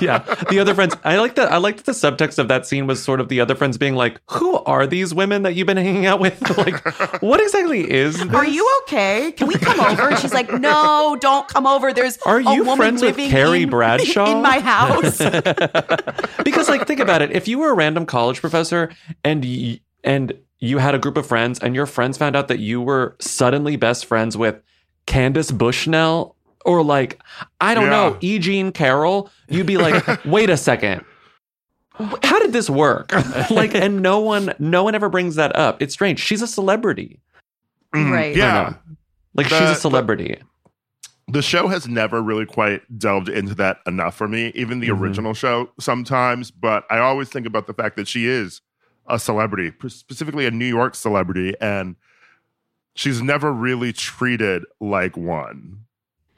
yeah. The other friends. I like that. I like that the subtext of that scene was sort of the other friends being like, "Who are these women that you've been hanging out with? like, what exactly is? This? Are you okay? Can we come over? And she's like, No, don't come over. There's Are a you woman friends with living Carrie in, Bradshaw? in my house. because like think about it if you were a random college professor and y- and you had a group of friends and your friends found out that you were suddenly best friends with Candace Bushnell or like I don't Yeah. know, E. Jean Carroll, you'd be like, (laughs) wait a second. How did this work? (laughs) like, and no one, no one ever brings that up. It's strange. She's a celebrity. Mm, Right. Yeah. Like, The- she's a celebrity. the show has never really quite delved into that enough for me, even the Mhm. original show sometimes. But I always think about the fact that she is a celebrity, specifically a New York celebrity, and she's never really treated like one.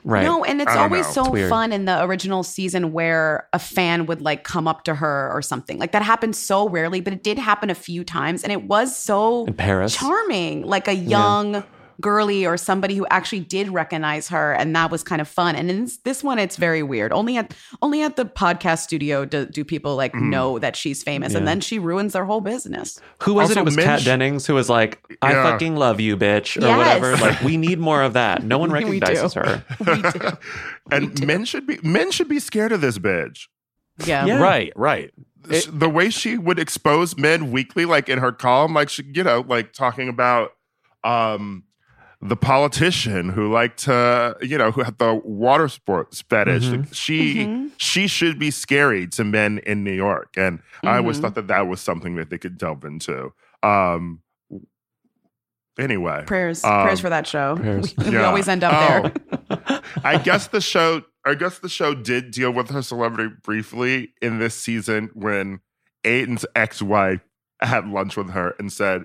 Right. No, and it's always know. so It's fun in the original season where a fan would like come up to her or something. Like that happens so rarely, but it did happen a few times and it was so In Paris. charming. Like a young girly or somebody who actually did recognize her and that was kind of fun. And in this, this one it's very weird. Only at only at the podcast studio do, do people like Mhm. know that she's famous and then she ruins their whole business. Who was Also, it? It was Minch- Kat Dennings who was like, I Yeah. fucking love you, bitch, or Yes. whatever. Like, (laughs) we need more of that. No one (laughs) (laughs) We do. recognizes her. We do. and men should be men should be scared of this bitch. Yeah. Yeah. Right, right. Sh- the way she would expose men weekly, like in her column, like she, you know, like talking about um the politician who liked to, you know, who had the water sports fetish. Mhm. Like, She Mhm. she should be scary to men in New York, and I always Mhm. thought that that was something that they could delve into. Um, anyway, Prayers, Um, prayers for that show. (laughs) prayers. We, we always end up Oh. there. (laughs) I guess the show I guess the show did deal with her celebrity briefly in this season when Aidan's ex-wife had lunch with her and said,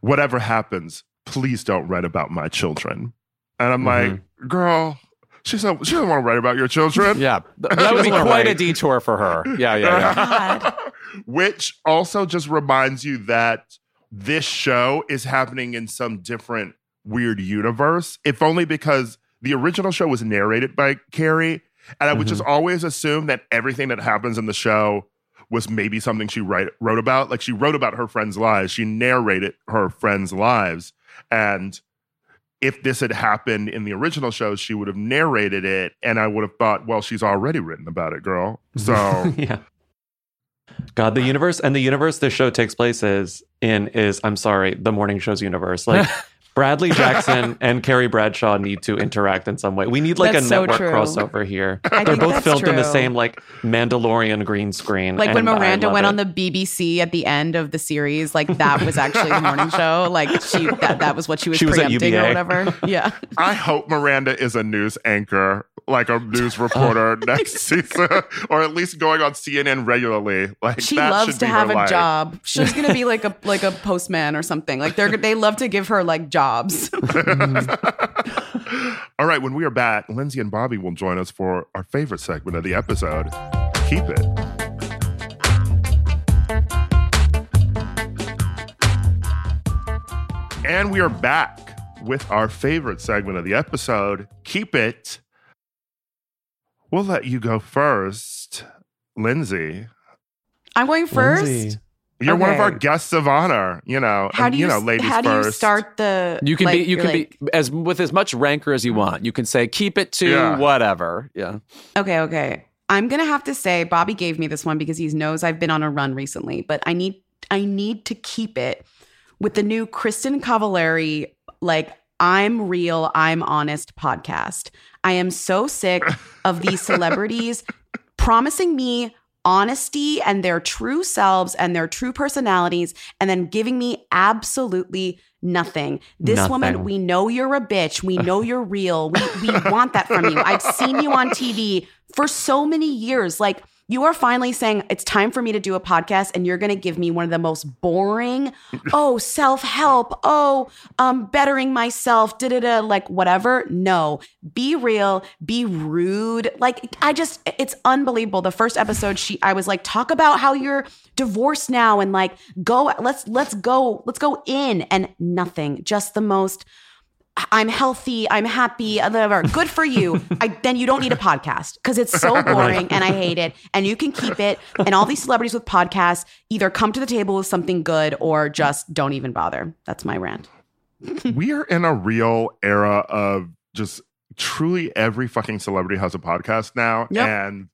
Whatever happens, please don't write about my children. And I'm like, girl, she said she doesn't want to write about your children. Yeah, (laughs) that would be quite a detour for her. (laughs) Yeah, yeah, yeah. (laughs) Which also just reminds you that this show is happening in some different weird universe, if only because the original show was narrated by Carrie. And I would just always assume that everything that happens in the show was maybe something she write, wrote about. Like she wrote about her friends' lives, she narrated her friends' lives. And if this had happened in the original show, she would have narrated it. And I would have thought, well, she's already written about it, girl. So. (laughs) yeah. God, the universe and the universe this show takes place is in is I'm sorry, the morning show's universe. Like (laughs) Bradley Jackson (laughs) and Carrie Bradshaw need to interact in some way. We need like That's a so network true. crossover here. I They're both that's filmed in the same like Mandalorian green screen. Like when Miranda went it. on the BBC at the end of the series, like that was actually the morning (laughs) show. Like she that, that was what she was She was at preempting or whatever. Yeah. I hope Miranda is a news anchor, like a news (laughs) reporter oh. next season, or at least going on CNN regularly. Like She that loves to be have a life. job. She's gonna be like a like a postman or something. Like they're they love to give her like jobs. (laughs) All right, when we are back, Lindsey and Bobby will join us for our favorite segment of the episode. Keep it. And we are back with our favorite segment of the episode. Keep it. We'll let you go first, Lindsey. I'm going first. Lindsey. You're one of our guests of honor, you know. How and, do you, know, ladies how do first. you start the You can like, be you can like, be as with as much rancor as you want. You can say keep it to Yeah. whatever. Yeah. Okay, okay. I'm gonna have to say Bobby gave me this one because he knows I've been on a run recently, but I need I need to keep it with the new Kristin Cavallari like I'm real, I'm honest podcast. I am so sick of these (laughs) celebrities promising me honesty and their true selves and their true personalities and then giving me absolutely nothing. This Nothing. woman, we know you're a bitch. We know (laughs) you're real. We we want that from you. I've seen you on TV for so many years. Like you are finally saying it's time for me to do a podcast and you're going to give me one of the most boring, (laughs) oh, self-help, oh, um bettering myself, da da da like whatever. No. Be real, be rude. Like I just it's unbelievable. The first episode she I was like talk about how you're divorced now and like go let's let's go let's go in and nothing. Just the most I'm healthy, I'm happy, whatever. Good for you. (laughs) I, then you don't need a podcast because it's so boring and I hate it. And you can keep it. And all these celebrities with podcasts either come to the table with something good or just don't even bother. That's my rant. (laughs) we are in a real era of just truly every fucking celebrity has a podcast now. Yep. And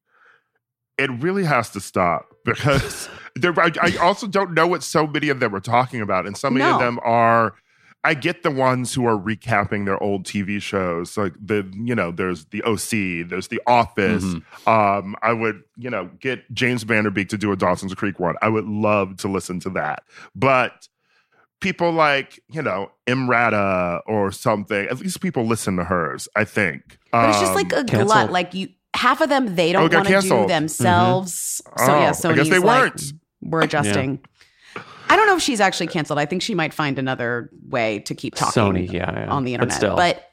it really has to stop (laughs) because there, I, I also don't know what so many of them are talking about. And so many of them are I get the ones who are recapping their old TV shows. Like the, you know, there's the OC, there's The Office. Mm-hmm. Um, I would, you know, get James Van Der Beek to do a Dawson's Creek one. I would love to listen to that. But people like, you know, Emrata or something, at least people listen to hers, I think. But it's just like a canceled. glut. Like you, half of them they Oh, don't got want to do canceled. themselves. So Oh, yeah, so I Sony's guess they like, weren't. we're adjusting. I don't know if she's actually canceled. I think she might find another way to keep talking Sony, yeah, yeah. on the But internet. still. But,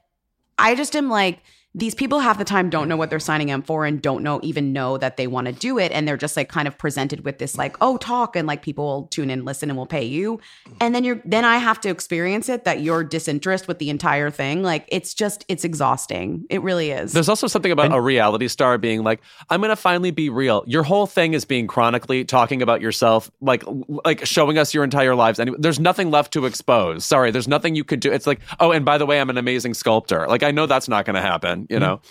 I just am like, these people half the time don't know what they're signing up for and don't know even know that they want to do it. And they're just like kind of presented with this like, oh, talk and like people will tune in, listen, and will pay you. And then you're then I have to experience it that you're disinterest with the entire thing. Like it's just it's exhausting. It really is. There's also something about a reality star being like, I'm going to finally be real. Your whole thing is being chronically talking about yourself, like like showing us your entire lives. And there's nothing left to expose. Sorry, there's nothing you could do. It's like, oh, and by the way, I'm an amazing sculptor. Like I know that's not going to happen. You mm-hmm. know,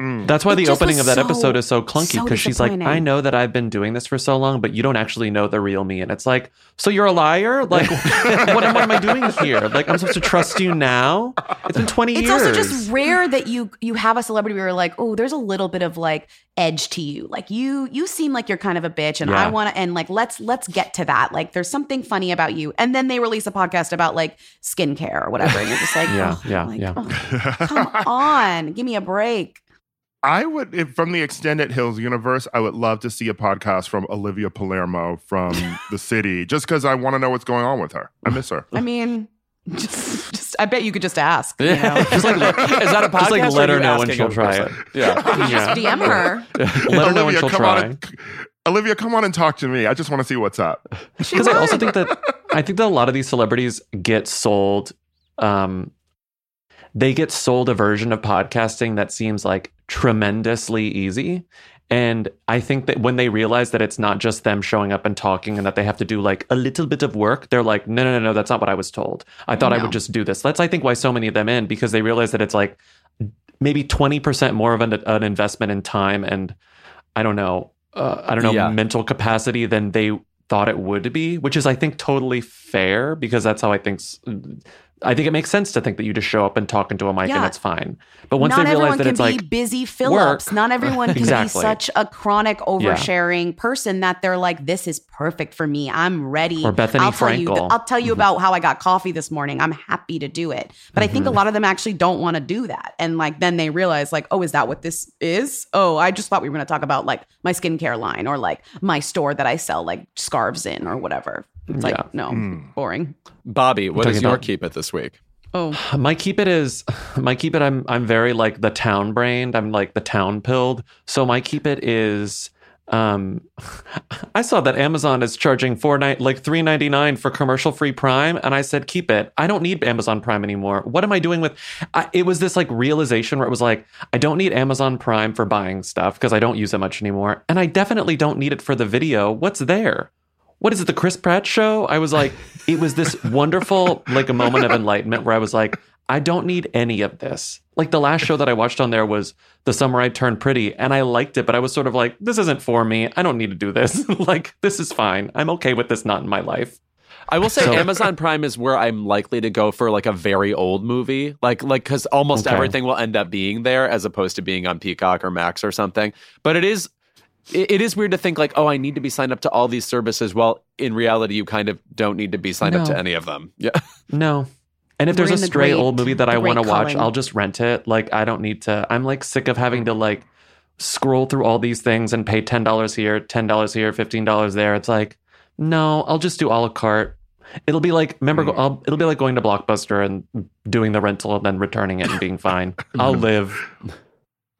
mm. That's why It the opening of that so- episode is so clunky so because she's like. I know that I've been doing this for so long, but you don't actually know the real me. And it's like, so you're a liar? Like, (laughs) what, am, what am I doing here? Like, I'm supposed to trust you now? It's been 20 it's years. also just rare that you you have a celebrity where you're like, oh, there's a little bit of like edge to you. Like you you seem like you're kind of a bitch, and I want to and like let's let's get to that. Like there's something funny about you, and then they release a podcast about like skincare or whatever, and you're just like, (laughs) Yeah, oh, yeah, like, yeah. oh, come (laughs) on, give me a break. I would, if from the extended Hills universe, I would love to see a podcast from Olivia Palermo from (laughs) the city, just because I want to know what's going on with her. I miss her. I mean. Just, just, I bet you could just ask. You know? just like, is that a podcast? Just, like, let her know when she'll try it. Yeah. Yeah. Just DM her. Let her know when she'll come try. on and, Olivia, come on and talk to me. I just want to see what's up. because I also think that I think that a lot of these celebrities get sold um they get sold a version of podcasting that seems like tremendously easy and I think that when they realize that it's not just them showing up and talking and that they have to do like a little bit of work, they're like, no, no, no, no, that's not what I was told. I thought I would just do this. That's, I think, why so many of them in because they realize that it's like maybe 20% more of an, an investment in time and I don't know, uh, I don't know, Yeah. mental capacity than they thought it would be, which is, I think, totally fair because that's how I think. S- I think it makes sense to think that you just show up and talk into a mic and Yeah. it's fine. But once not they realize everyone that can it's be like, Busy Philipps. Not everyone (laughs) can Exactly. be such a chronic oversharing person that they're like, "This is perfect for me. I'm ready." Or Bethany I'll tell you. Frankel. I'll tell you Mm-hmm. about how I got coffee this morning. I'm happy to do it, but I think a lot of them actually don't want to do that. And like then they realize, like, "Oh, is that what this is? Oh, I just thought we were going to talk about like my skincare line or like my store that I sell like scarves in or whatever." It's like, no, Mm. boring. Bobby, what is your keep at this week? Oh, my keep it is my keep it i'm i'm very like the town brained. I'm like the town pilled. So my keep it is um (laughs) i saw that amazon is charging four ni- like 399 for commercial free prime and i said keep it. I don't need amazon prime anymore. What am i doing with I, it was this like realization where it was like i don't need amazon prime for buying stuff because i don't use it much anymore and i definitely don't need it for the video. What's there what is it, the Chris Pratt show? I was like, (laughs) it was this wonderful, like a moment of enlightenment where I was like, I don't need any of this. Like the last show that I watched on there was The Summer I Turned Pretty, and I liked it, but I was sort of like, this isn't for me. I don't need to do this. (laughs) like, this is fine. I'm okay with this not in my life. I will say So- Amazon Prime is where I'm likely to go for like a very old movie, like like because almost Okay. everything will end up being there as opposed to being on Peacock or Max or something. But it is it, it is weird to think like, oh, I need to be signed up to all these services. Well, in reality, you kind of don't need to be signed up to any of them. Yeah, (laughs) No. And if We're there's a in the stray great- old movie that I want to watch. I'll just rent it. Like I don't need to. I'm like sick of having to like scroll through all these things and pay ten dollars here, ten dollars here, fifteen dollars there. It's like, no, I'll just do a la carte. It'll be like remember, Mm. I'll, it'll be like going to Blockbuster and doing the rental and then returning it and being fine. I'll (laughs) live.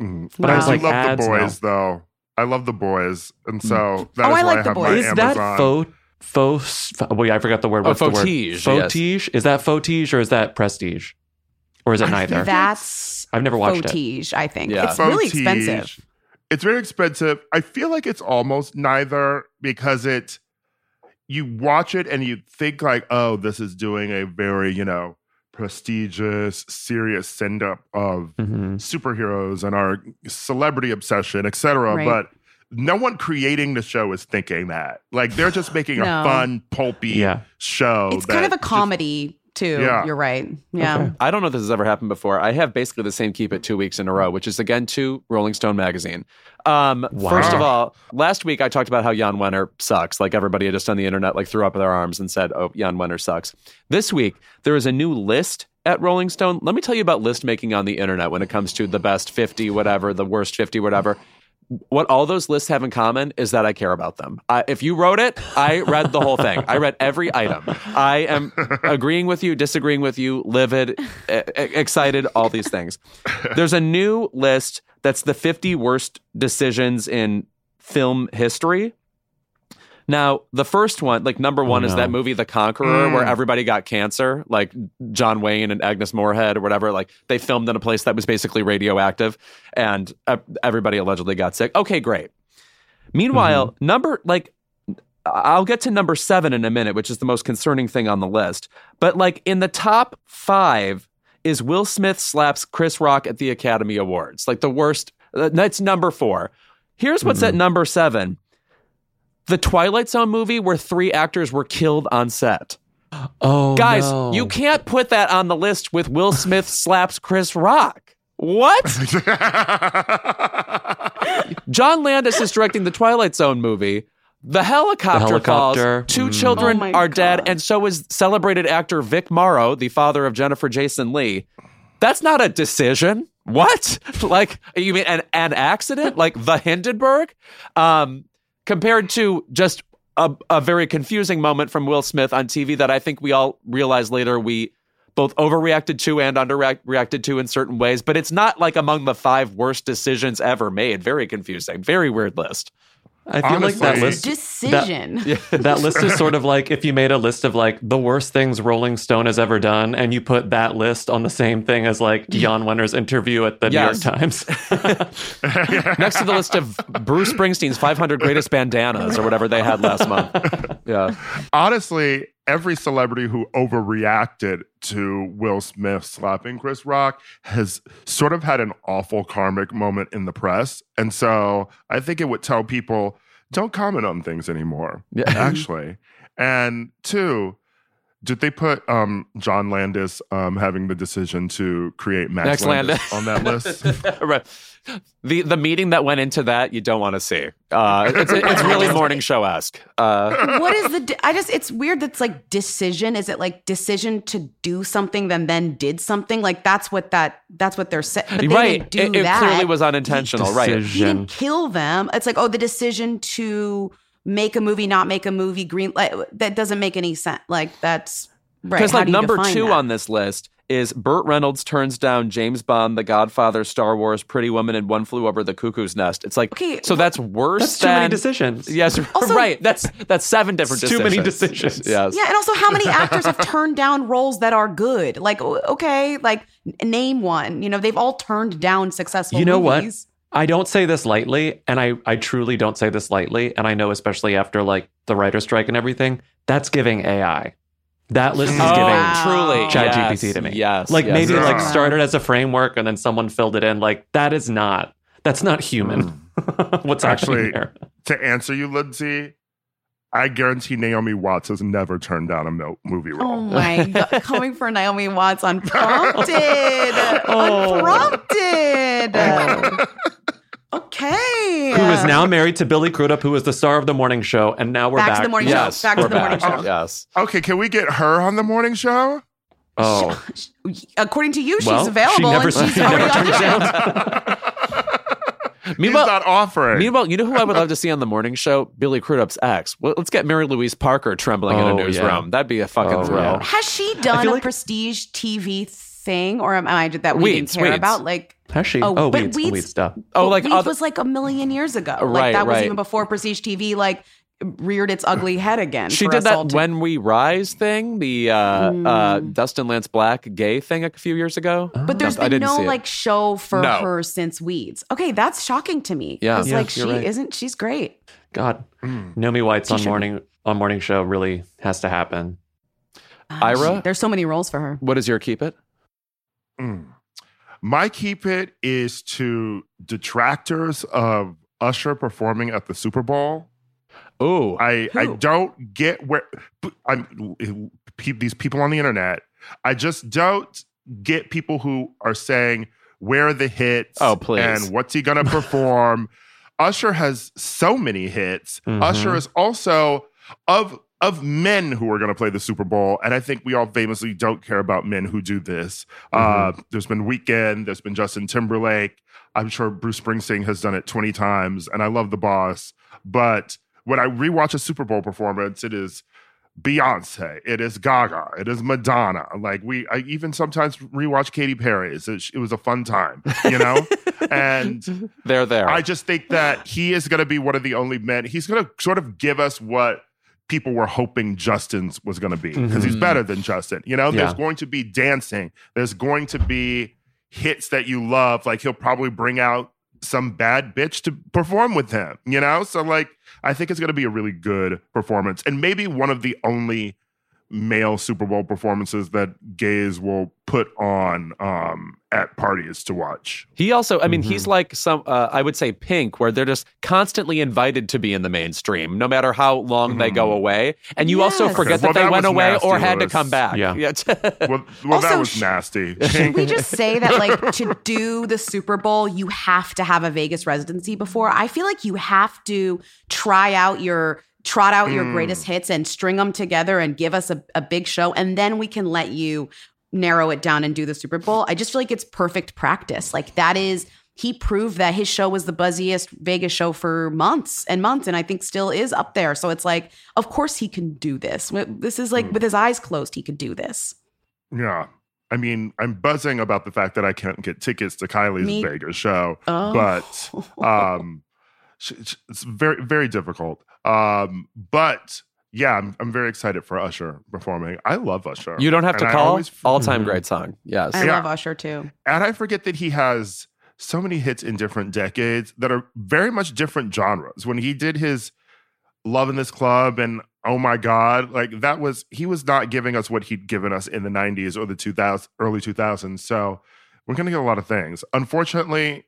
Mm. But I I was do like, love ads, the no. boys, though. I love the boys, and so mm. that oh, is Oh, I why like I The have Boys. my Is Amazon. that faux? Faux? Wait, I forgot the word. Oh, What's the word? faux-tige, Faux-tige. Is that faux-tige or is that prestige, or is it I neither? that's I've never watched it. Faux-tige, I think. Yeah. It's really expensive. It's very expensive. I feel like it's almost neither because it you watch it and you think like, oh, this is doing a very, you know, prestigious, serious send up of Mhm. superheroes and our celebrity obsession, etc. Right. But no one creating the show is thinking that. Like they're just making No. a fun, pulpy Yeah. show. it's kind of a comedy too. Yeah. You're right. Yeah. Okay. I don't know if this has ever happened before. I have basically the same keep it two weeks in a row, which is again to Rolling Stone magazine. Um, First of all, last week I talked about how Jan Wenner sucks. Like everybody just on the internet like threw up their arms and said, "Oh, Jan Wenner sucks." This week there is a new list at Rolling Stone. Let me tell you about list making on the internet when it comes to the best 50, whatever, the worst 50, whatever. What all those lists have in common is that I care about them. I, if you wrote it, I read the whole thing. I read every item. I am agreeing with you, disagreeing with you, livid, excited, all these things. There's a new list that's the 50 worst decisions in film history. Now, the first one, like number one, is no. that movie The Conqueror, where Mm. everybody got cancer, like John Wayne and Agnes Moorehead or whatever. Like they filmed in a place that was basically radioactive, and uh, everybody allegedly got sick. Okay, great. Meanwhile, number like I'll get to number seven in a minute, which is the most concerning thing on the list. But like in the top five is Will Smith slaps Chris Rock at the Academy Awards, like the worst. uh, That's number four. Here's what's at number seven the Twilight Zone movie where three actors were killed on set. Oh, Guys, no. you can't put that on the list with Will Smith (laughs) slaps Chris Rock. What? (laughs) John Landis is directing the Twilight Zone movie. The helicopter, The helicopter. falls. Two Mm. children Oh my are dead, and so is celebrated actor Vic Morrow, the father of Jennifer Jason Leigh. That's not a decision. What? (laughs) like you mean an, an accident? Like the Hindenburg? Um, compared to just a, a very confusing moment from Will Smith on TV that I think we all realized later we both overreacted to and underreacted to in certain ways. But it's not like among the five worst decisions ever made. Very confusing. Very weird list. I feel like that Honestly- list Decision. (laughs) that list is sort of like if you made a list of like the worst things Rolling Stone has ever done, and you put that list on the same thing as like Jan (laughs) Wenner's interview at the Yes. New York Times. (laughs) Next to the list of Bruce Springsteen's 500 greatest bandanas or whatever they had last month. Yeah. Honestly, every celebrity who overreacted to Will Smith slapping Chris Rock has sort of had an awful karmic moment in the press. And so I think it would tell people don't comment on things anymore, Yeah. (laughs) actually. And two, did they put um, John Landis um, having the decision to create Max, Max Landis, Landis. on that list? (laughs) Right. The the meeting that went into that you don't want to see. Uh, it's it's really (laughs) morning show esque. Uh, what is the di- i just it's weird that's like decision is it like decision to do something then then did something like that's what that that's what they're saying but they right. didn't do it, it that clearly was unintentional. Right. he didn't kill them it's like oh the decision to make a movie not make a movie green like that doesn't make any sense like that's right Because How like number two that? on this list is Burt Reynolds turns down James Bond, The Godfather, Star Wars, Pretty Woman, and One Flew Over the Cuckoo's Nest. It's like Okay, so that's worse That's too than many decisions. Yes, (laughs) Also- right. That's that's seven different It's too many decisions. Yes. Yeah, and also how many actors have turned down roles that are good? Like, okay, like name one. You know, they've all turned down successful. You know what? movies. I don't say this lightly, and I, I truly don't say this lightly, and I know especially after like the writer strike and everything, that's giving AI. That list is Oh, giving Wow. truly. Chat yes, GPT to me. Yes. like yes, maybe yes. like started as a framework and then someone filled it in. Like that is not that's not human. Hmm. (laughs) What's actually Actually, to answer you, Lindsey, I guarantee Naomi Watts has never turned down a movie role. Oh my (laughs) god, coming for Naomi Watts (laughs) unprompted. Oh. Unprompted. Oh. Okay. Who is now married to Billy Crudup, who was the star of the morning show, and now we're Back back. to the morning Yes, show. Back to we're the morning back. show. Yes. Okay, can we get her on the morning show? Oh, According to you, she's Well, she available never- and she's she never already on turned the it show. (laughs) Meanwhile, He's not offering. Meanwhile, you know who I would love to see on the morning show? Billy Crudup's ex. Well, let's get Mary Louise Parker trembling in a Oh, newsroom. yeah. That'd be a fucking Oh, thrill. yeah. Has she done a like- prestige TV thing, or am I that we Weeds, didn't care Weeds. about? Like, has she? Oh, Oh, but weeds, Weeds- weeds stuff. Oh, like Weeds other- was like a million years ago. Right, like that was right. even before Prestige TV like reared its ugly head again. She for did us that all to- When We Rise thing, the uh, uh, Dustin Lance Black gay thing a few years ago. But there's been no like show for No. her since Weeds. Okay, that's shocking to me. Yeah. It's Yeah, like she you're right. isn't. She's great. God, Mm. Naomi Watts on T-shirt. morning on morning show really has to happen. Um, Ira? she- there's so many roles for her. What is your keep it? Mm. My keep it is to detractors of Usher performing at the Super Bowl. Oh, I I don't get where I'm these people on the internet I just don't get people who are saying where are the hits Oh, please. and what's he to (laughs) perform. Usher has so many hits. Mhm. Usher is also of of men who are going to play the Super Bowl, and I think we all famously don't care about men who do this. Uh, there's been Weeknd, there's been Justin Timberlake. I'm sure Bruce Springsteen has done it 20 times, and I love the boss. But when I rewatch a Super Bowl performance, it is Beyonce, it is Gaga, it is Madonna. Like we, I even sometimes rewatch Katy Perry's. It, it was a fun time, you know. (laughs) and They're there. I just think that he is going to be one of the only men. He's going to sort of give us what people were hoping Justin's was going to be because he's Mhm. better than Justin. You know, there's going to be dancing. There's going to be hits that you love. Like he'll probably bring out some bad bitch to perform with him. You know, so like I think it's going to be a really good performance and maybe one of the only male Super Bowl performances that gays will put on um, at parties to watch. He also, I mean, Mhm. he's like some, uh, I would say Pink, where they're just constantly invited to be in the mainstream, no matter how long they go Mhm. away. And you also Yes. forget Well, that they that went away or had to come back. Yeah. (laughs) Well, well that was sh- nasty. (laughs) Should we just say that, (laughs) like, to do the Super Bowl, you have to have a Vegas residency before? I feel like you have to try out your trot out your Mm. greatest hits and string them together and give us a, a big show, and then we can let you narrow it down and do the Super Bowl. I just feel like it's perfect practice. Like that is. He proved that his show was the buzziest Vegas show for months and months, and I think still is up there. So it's like, of course he can do this. This is like Mm. with his eyes closed, he could do this. Yeah. I mean, I'm buzzing about the fact that I can't get tickets to Kylie's Me- Vegas show, Oh. but (laughs) um, it's very, very difficult. Um, but yeah, I'm, I'm very excited for Usher performing. I love Usher. You don't have to And call. always- All time Mhm. great song. Yes. I Yeah. love Usher too. And I forget that he has so many hits in different decades that are very much different genres. When he did his Love in This Club and Oh My God, like that was, he was not giving us what he'd given us in the 90s or the 2000s, early 2000s. So we're going to get a lot of things. Unfortunately,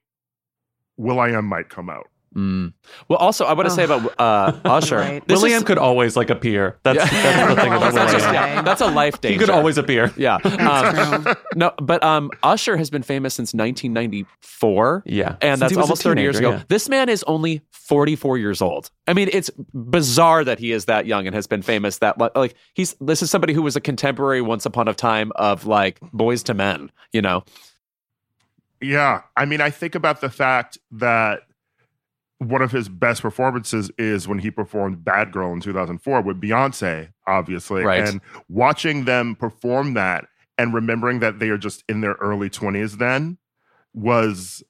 will.i.am might come out. Mm. Well, also, I want to say about uh, (laughs) Usher. Right. William is- could always like appear. That's, Yeah. that's the thing about that's, William. just, yeah, that's a life danger. He could always appear. Yeah. Um, no, but um, Usher has been famous since 1994. Yeah. and Since that's he was almost 30 years ago. yeah. This man is only 44 years old. I mean, it's bizarre that he is that young and has been famous that like he's this is somebody who was a contemporary once upon a time of like Boyz II Men, you know. Yeah. I mean, I think about the fact that one of his best performances is when he performed Bad Girl in 2004 with Beyonce, obviously. Right. And watching them perform that and remembering that they are just in their early 20s then was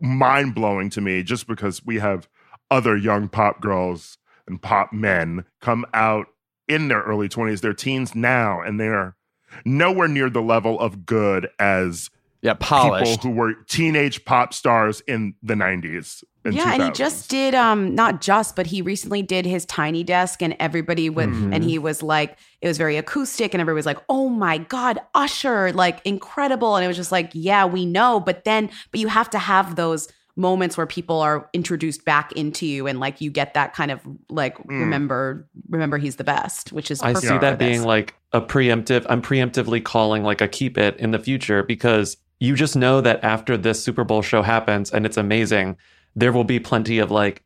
mind blowing to me just because we have other young pop girls and pop men come out in their early 20s, they're teens now, and they're nowhere near the level of good as Yeah, polished. people who were teenage pop stars in the 90s. And yeah, and he just did um not just, but he recently did his tiny desk and everybody would Mm-hmm. and he was like it was very acoustic and everybody was like, "Oh my god, Usher, like incredible." And it was just like, "Yeah, we know, but then but you have to have those moments where people are introduced back into you and like you get that kind of like Mm. remember remember he's the best, which is I see that being like a preemptive. I'm preemptively calling like a keep it in the future because you just know that after this Super Bowl show happens and it's amazing, there will be plenty of like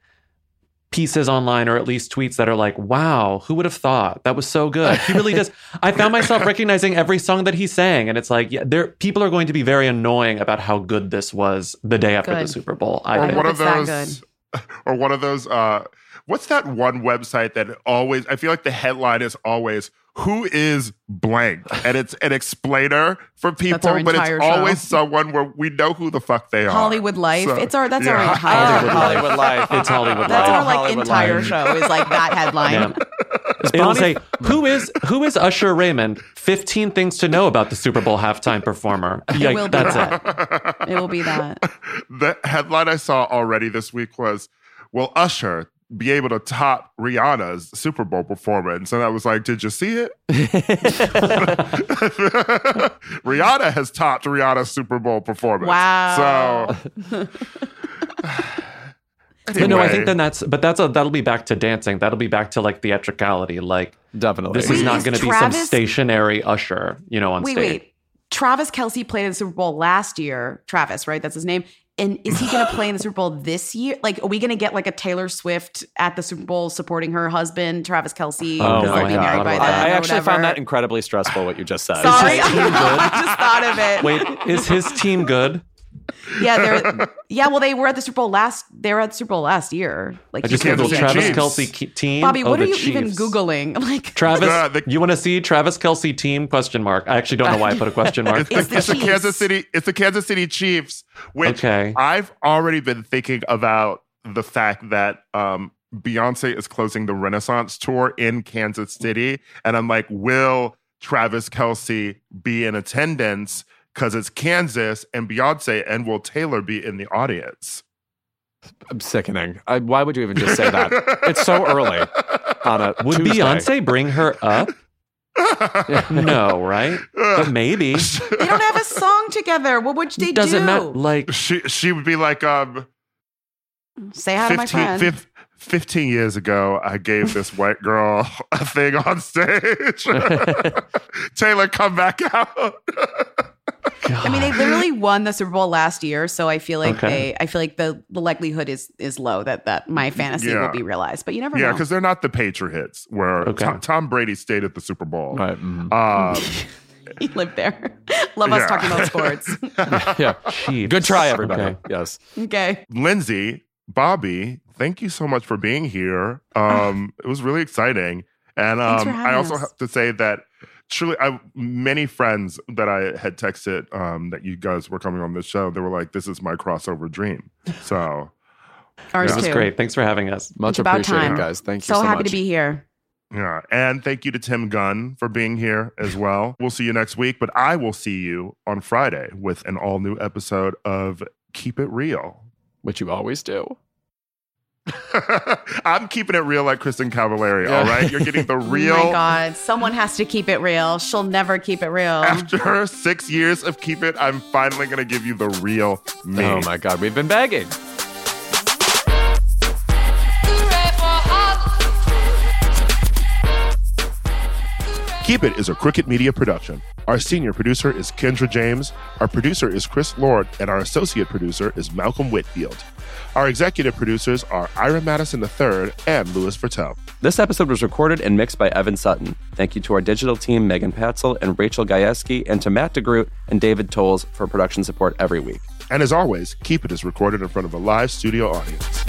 pieces online or at least tweets that are like, wow, who would have thought that was so good? He really does. I found myself (laughs) recognizing every song that he sang. And it's like, yeah, there people are going to be very annoying about how good this was the day after the Super Bowl. I I or think. one of those (laughs) or one of those uh what's that one website that always I feel like the headline is always who is blank and it's an explainer for people but it's entire show. always someone where we know who the fuck they are Hollywood Life. So, it's our that's yeah. our entire Hollywood Hollywood life. It's Hollywood Life. That's Life. our like Hollywood entire Life. show is like that headline. Yeah. It'll say, (laughs) who is who is Usher Raymond? 15 things to know about the Super Bowl halftime performer. It will be that's that. it. It will be that. (laughs) the headline I saw already this week was, "Will Usher be able to top Rihanna's Super Bowl performance?" And I was like, "Did you see it? (laughs) (laughs) Rihanna has topped Rihanna's Super Bowl performance. Wow. So (laughs) But no, I think then that's but that's a that'll be back to dancing. That'll be back to like theatricality. Like Definitely. this is not going to be some stationary usher, you know, on Wait, stage. wait. Travis Kelce played in the Super Bowl last year. Travis, right? That's his name. And is he going to play in the (laughs) Super Bowl this year? Like, are we going to get like a Taylor Swift at the Super Bowl supporting her husband, Travis Kelce? Oh, because no, they'll I be hadn't married by then. I or actually found that incredibly stressful what you just said. Sorry, his team good? (laughs) I just thought of it. Wait, is his team good? Yeah, they're (laughs) yeah. Well, they were at the Super Bowl last. They were at the Super Bowl last year. Like I just Kansas googled City Travis Chiefs. Kelce team. Bobby, Oh, what are (laughs) the you even googling? I'm like, Travis, Uh, the- you want to see Travis Kelce team? Question mark. I actually don't know why I put a question mark. (laughs) It's the it's the Kansas City. It's the Kansas City Chiefs. Which Okay. I've already been thinking about the fact that um, Beyonce is closing the Renaissance tour in Kansas City, and I'm like, will Travis Kelce be in attendance because it's Kansas and Beyonce, and will Taylor be in the audience? I'm sickening. I, why would you even just say that? it's so early (laughs) on a Would Tuesday. Beyonce bring her up? (laughs) No, right? But maybe. (laughs) they don't have a song together. What would they Doesn't do? matter. Like, she she would be like um Say hi to my 15, friend. fif- 15 years ago i gave this white girl a thing on stage taylor come back out I mean, they literally won the Super Bowl last year, so I feel like Okay. they. I feel like the the likelihood is is low that that my fantasy Yeah. will be realized. But you never yeah know. because they're not the Patriots where Okay. Tom, Tom brady stayed at the super bowl Right. Mm-hmm. um, (laughs) he lived there. (laughs) Love us talking about sports. (laughs) yeah. Chiefs. Good try, everybody. Okay. Yes. okay. lindsey bobby thank you so much for being here um, it was really exciting and um, for i also us. have to say that truly I, many friends that i had texted um, that you guys were coming on this show they were like this is my crossover dream so (laughs) Ours This is too. great. Thanks for having us. Much It's about appreciated, time. guys. Thank you So, so, happy much. to be here. Yeah. And thank you to Tim Gunn for being here as well. We'll see you next week, but I will see you on Friday with an all new episode of Keep It Real. Which you always do. (laughs) I'm keeping it real like Kristin Cavallari, all right? You're getting the real. (laughs) Oh my God. Someone has to keep it real. She'll never keep it real. After six years of Keep It, I'm finally going to give you the real me. Oh my God. We've been begging. Keep It is a Crooked Media production. Our senior producer is Kendra James, our producer is Chris Lord, and our associate producer is Malcolm Whitfield. Our executive producers are Ira Madison III and Louis Virtel. This episode was recorded and mixed by Evan Sutton. Thank you to our digital team, Megan Patzel and Rachel Gajewski, and to Matt DeGroot and David Tolles for production support every week. And as always, Keep It is recorded in front of a live studio audience.